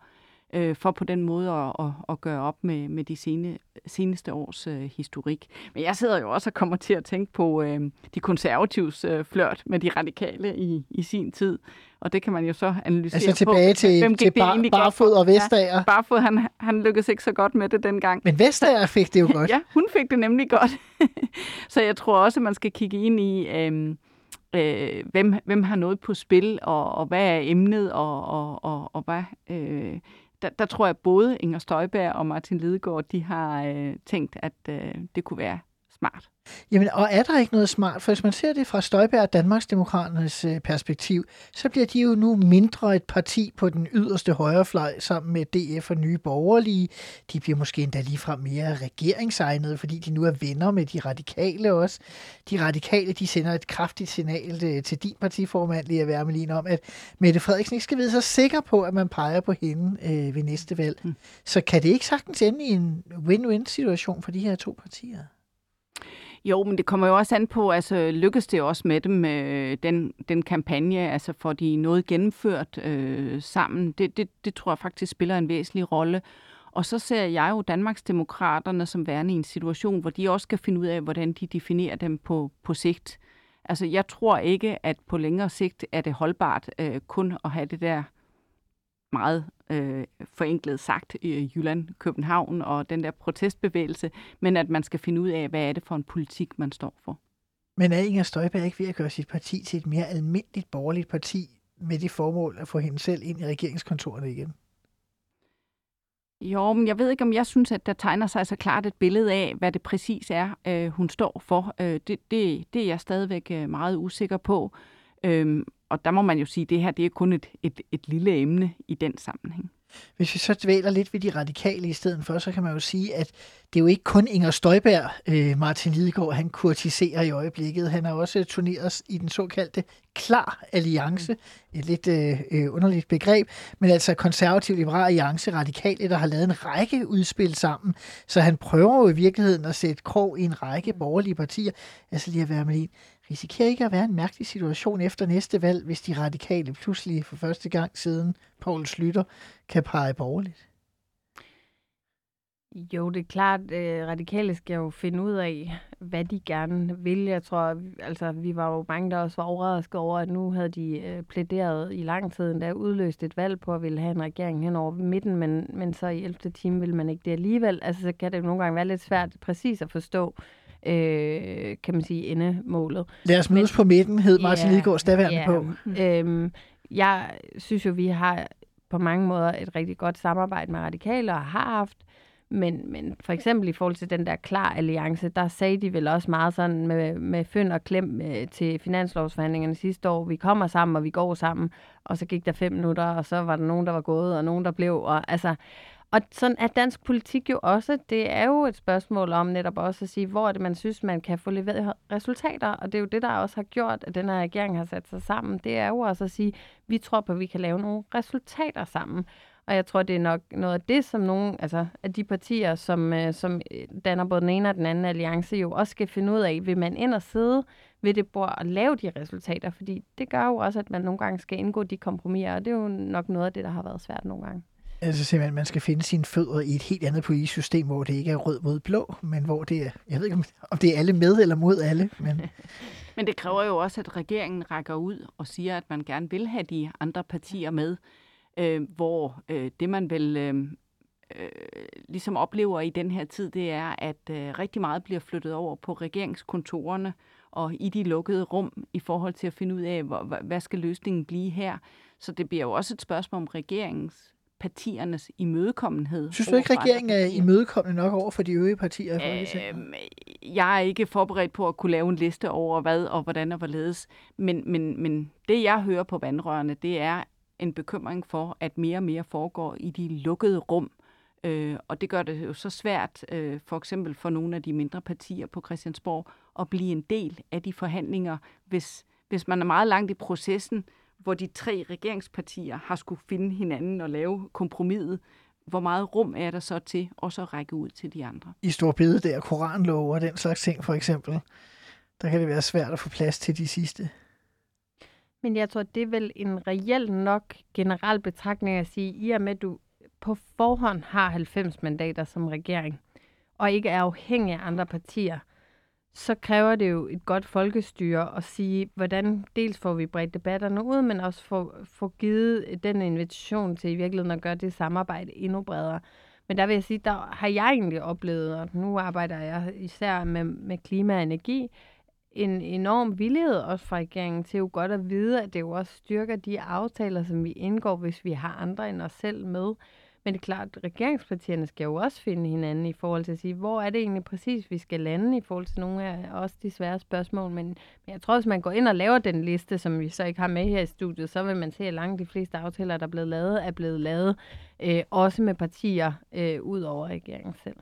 øh, for på den måde at, at, at gøre op med, med de sene, seneste års øh, historik. Men jeg sidder jo også og kommer til at tænke på øh, de konservatives øh, flørt med de radikale i, i sin tid. Og det kan man jo så analysere altså tilbage på. til, hvem til bar, Barfod og Vestager. Ja, Barfod, han, han lykkedes ikke så godt med det dengang. Men Vestager fik det jo godt. ja, hun fik det nemlig godt. så jeg tror også, at man skal kigge ind i... Øh, øh, hvem, hvem har noget på spil, og, og hvad er emnet, og, og, og, og hvad, øh, der, der tror jeg både Inger Støjberg og Martin Lidegaard, de har øh, tænkt, at øh, det kunne være smart. Jamen, og er der ikke noget smart? For hvis man ser det fra Støjberg og Danmarksdemokraternes øh, perspektiv, så bliver de jo nu mindre et parti på den yderste højrefløj sammen med DF og Nye Borgerlige. De bliver måske endda ligefrem mere regeringsegnede, fordi de nu er venner med de radikale også. De radikale, de sender et kraftigt signal øh, til din partiformand, Lea Wermelin, om, at Mette Frederiksen ikke skal vide sig sikker på, at man peger på hende øh, ved næste valg. Mm. Så kan det ikke sagtens ende i en win-win-situation for de her to partier? Jo, men det kommer jo også an på, altså lykkes det også med dem, øh, den, den kampagne, altså får de noget gennemført øh, sammen, det, det, det tror jeg faktisk spiller en væsentlig rolle. Og så ser jeg jo Danmarksdemokraterne som værende i en situation, hvor de også skal finde ud af, hvordan de definerer dem på, på sigt. Altså jeg tror ikke, at på længere sigt er det holdbart øh, kun at have det der meget øh, forenklet sagt i Jylland, København og den der protestbevægelse, men at man skal finde ud af, hvad er det for en politik, man står for. Men er Inger Støjberg ikke ved at gøre sit parti til et mere almindeligt borgerligt parti med det formål at få hende selv ind i regeringskontorerne igen? Jo, men jeg ved ikke, om jeg synes, at der tegner sig så klart et billede af, hvad det præcis er, øh, hun står for. Øh, det, det, det er jeg stadigvæk øh, meget usikker på. Øh, og der må man jo sige, at det her det er kun et, et, et lille emne i den sammenhæng. Hvis vi så dvæler lidt ved de radikale i stedet for, så kan man jo sige, at det er jo ikke kun Inger Støjberg, øh, Martin Lidegaard, han kurtiserer i øjeblikket. Han har også turneret i den såkaldte Klar Alliance, et lidt øh, øh, underligt begreb, men altså konservativ liberal alliance, radikale, der har lavet en række udspil sammen. Så han prøver jo i virkeligheden at sætte krog i en række borgerlige partier. Altså lige at være med en risikerer ikke at være en mærkelig situation efter næste valg, hvis de radikale pludselig for første gang siden Poul Slytter kan pege borgerligt? Jo, det er klart, øh, radikale skal jo finde ud af, hvad de gerne vil. Jeg tror, altså, vi var jo mange, der også var overrasket over, at nu havde de øh, plæderet i lang tid, endda udløst et valg på at ville have en regering hen over midten, men, men så i 11. time vil man ikke det alligevel. Altså, så kan det jo nogle gange være lidt svært præcis at forstå, øh, kan man sige, endemålet. Lad os mødes Men, på midten, hed Martin yeah, Lidegaard stadigvæk yeah, på. Øhm, jeg synes jo, vi har på mange måder et rigtig godt samarbejde med radikale og har haft. Men, men for eksempel i forhold til den der klar alliance, der sagde de vel også meget sådan med, med fynd og klem øh, til finanslovsforhandlingerne sidste år. Vi kommer sammen, og vi går sammen. Og så gik der fem minutter, og så var der nogen, der var gået, og nogen, der blev. Og, altså, og sådan er dansk politik jo også. Det er jo et spørgsmål om netop også at sige, hvor er det, man synes, man kan få leveret resultater. Og det er jo det, der også har gjort, at den her regering har sat sig sammen. Det er jo også at sige, vi tror på, at vi kan lave nogle resultater sammen. Og jeg tror, det er nok noget af det, som nogle altså, af de partier, som, øh, som øh, danner både den ene og den anden alliance, jo også skal finde ud af, vil man ind og sidde ved det bord og lave de resultater? Fordi det gør jo også, at man nogle gange skal indgå de kompromiser, og det er jo nok noget af det, der har været svært nogle gange. Altså simpelthen, man skal finde sine fødder i et helt andet politisk system, hvor det ikke er rød mod blå, men hvor det er, jeg ved ikke, om det er alle med eller mod alle. Men... men det kræver jo også, at regeringen rækker ud og siger, at man gerne vil have de andre partier med, øh, hvor øh, det man vel øh, øh, ligesom oplever i den her tid, det er, at øh, rigtig meget bliver flyttet over på regeringskontorerne og i de lukkede rum i forhold til at finde ud af, hvor, hvad skal løsningen blive her. Så det bliver jo også et spørgsmål om regeringens partiernes imødekommenhed. Synes du ikke, regeringen er imødekommende nok over for de øvrige partier i Folketinget? Øhm, jeg er ikke forberedt på at kunne lave en liste over hvad og hvordan og hvorledes, men, men, men det jeg hører på vandrørene, det er en bekymring for, at mere og mere foregår i de lukkede rum, Øh, og det gør det jo så svært, øh, for eksempel for nogle af de mindre partier på Christiansborg, at blive en del af de forhandlinger, hvis, hvis man er meget langt i processen, hvor de tre regeringspartier har skulle finde hinanden og lave kompromiset. Hvor meget rum er der så til også at række ud til de andre? I stor bede der, koranlov og den slags ting for eksempel, der kan det være svært at få plads til de sidste. Men jeg tror, det er vel en reel nok generel betragtning at sige, i og med, at du på forhånd har 90 mandater som regering, og ikke er afhængig af andre partier, så kræver det jo et godt folkestyre at sige, hvordan dels får vi bredt debatterne ud, men også få, få givet den invitation til i virkeligheden at gøre det samarbejde endnu bredere. Men der vil jeg sige, der har jeg egentlig oplevet, og nu arbejder jeg især med, med klima og energi, en enorm villighed også fra regeringen til jo godt at vide, at det jo også styrker de aftaler, som vi indgår, hvis vi har andre end os selv med. Men det er klart, at regeringspartierne skal jo også finde hinanden i forhold til at sige, hvor er det egentlig præcis, vi skal lande i forhold til nogle af også de svære spørgsmål. Men, men jeg tror, hvis man går ind og laver den liste, som vi så ikke har med her i studiet, så vil man se, at langt de fleste aftaler, der er blevet lavet, er blevet lavet øh, også med partier øh, ud over regeringen selv.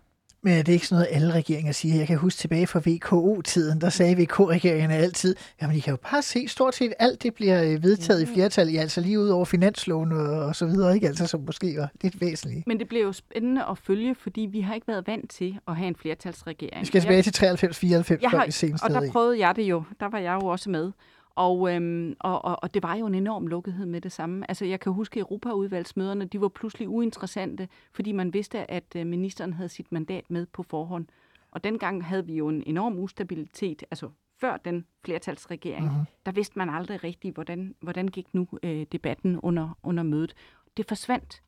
Men er det ikke sådan noget, alle regeringer siger? Jeg kan huske tilbage fra VKO-tiden, der sagde VK-regeringerne altid, jamen I kan jo bare se, stort set alt det bliver øh, vedtaget i flertal, altså lige ud over finansloven og, så videre, ikke? Altså som måske var lidt væsentligt. Men det bliver jo spændende at følge, fordi vi har ikke været vant til at have en flertalsregering. Vi skal tilbage til 93-94 før vi senest Og der prøvede jeg det jo. Der var jeg jo også med. Og, øhm, og, og, og det var jo en enorm lukkethed med det samme. Altså, jeg kan huske, at Europaudvalgsmøderne, de var pludselig uinteressante, fordi man vidste, at øh, ministeren havde sit mandat med på forhånd. Og dengang havde vi jo en enorm ustabilitet, altså før den flertalsregering. Uh-huh. Der vidste man aldrig rigtigt, hvordan, hvordan gik nu øh, debatten under, under mødet. Det forsvandt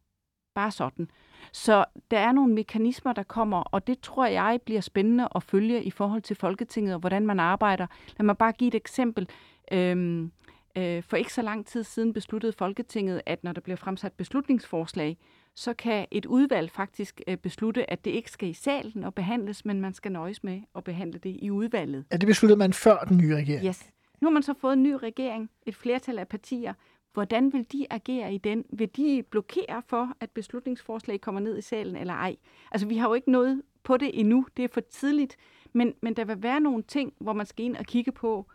bare sådan. Så der er nogle mekanismer, der kommer, og det tror jeg bliver spændende at følge i forhold til Folketinget og hvordan man arbejder. Lad mig bare give et eksempel. Øhm, øh, for ikke så lang tid siden besluttede Folketinget, at når der bliver fremsat beslutningsforslag, så kan et udvalg faktisk øh, beslutte, at det ikke skal i salen og behandles, men man skal nøjes med at behandle det i udvalget. Ja, det besluttede man før den nye regering? Yes. Nu har man så fået en ny regering, et flertal af partier. Hvordan vil de agere i den? Vil de blokere for, at beslutningsforslag kommer ned i salen eller ej? Altså, vi har jo ikke noget på det endnu. Det er for tidligt. Men, men der vil være nogle ting, hvor man skal ind og kigge på,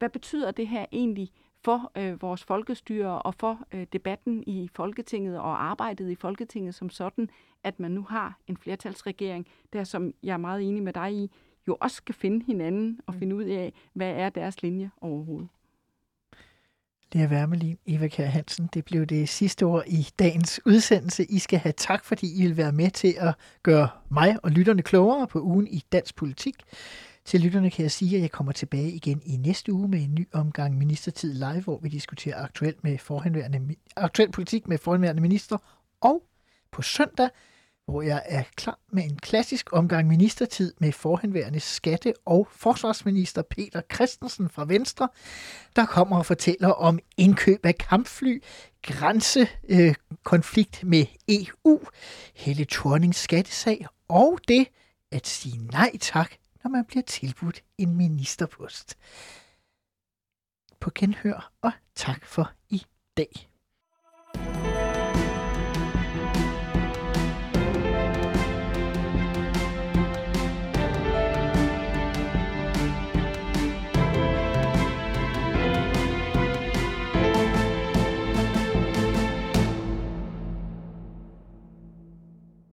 hvad betyder det her egentlig for øh, vores folkestyre og for øh, debatten i Folketinget og arbejdet i Folketinget som sådan, at man nu har en flertalsregering, der som jeg er meget enig med dig i, jo også skal finde hinanden og mm. finde ud af, hvad er deres linje overhovedet. Lea Wermelin, Eva Kjær Hansen, det blev det sidste ord i dagens udsendelse. I skal have tak, fordi I vil være med til at gøre mig og lytterne klogere på ugen i dansk politik. Til lytterne kan jeg sige, at jeg kommer tilbage igen i næste uge med en ny omgang Ministertid Live, hvor vi diskuterer aktuelt, med forhenværende, aktuel politik med forhenværende minister. Og på søndag, hvor jeg er klar med en klassisk omgang ministertid med forhenværende skatte- og forsvarsminister Peter Christensen fra Venstre, der kommer og fortæller om indkøb af kampfly, grænsekonflikt øh, med EU, Helle Thornings skattesag og det at sige nej tak når man bliver tilbudt en ministerpost. På genhør og tak for i dag.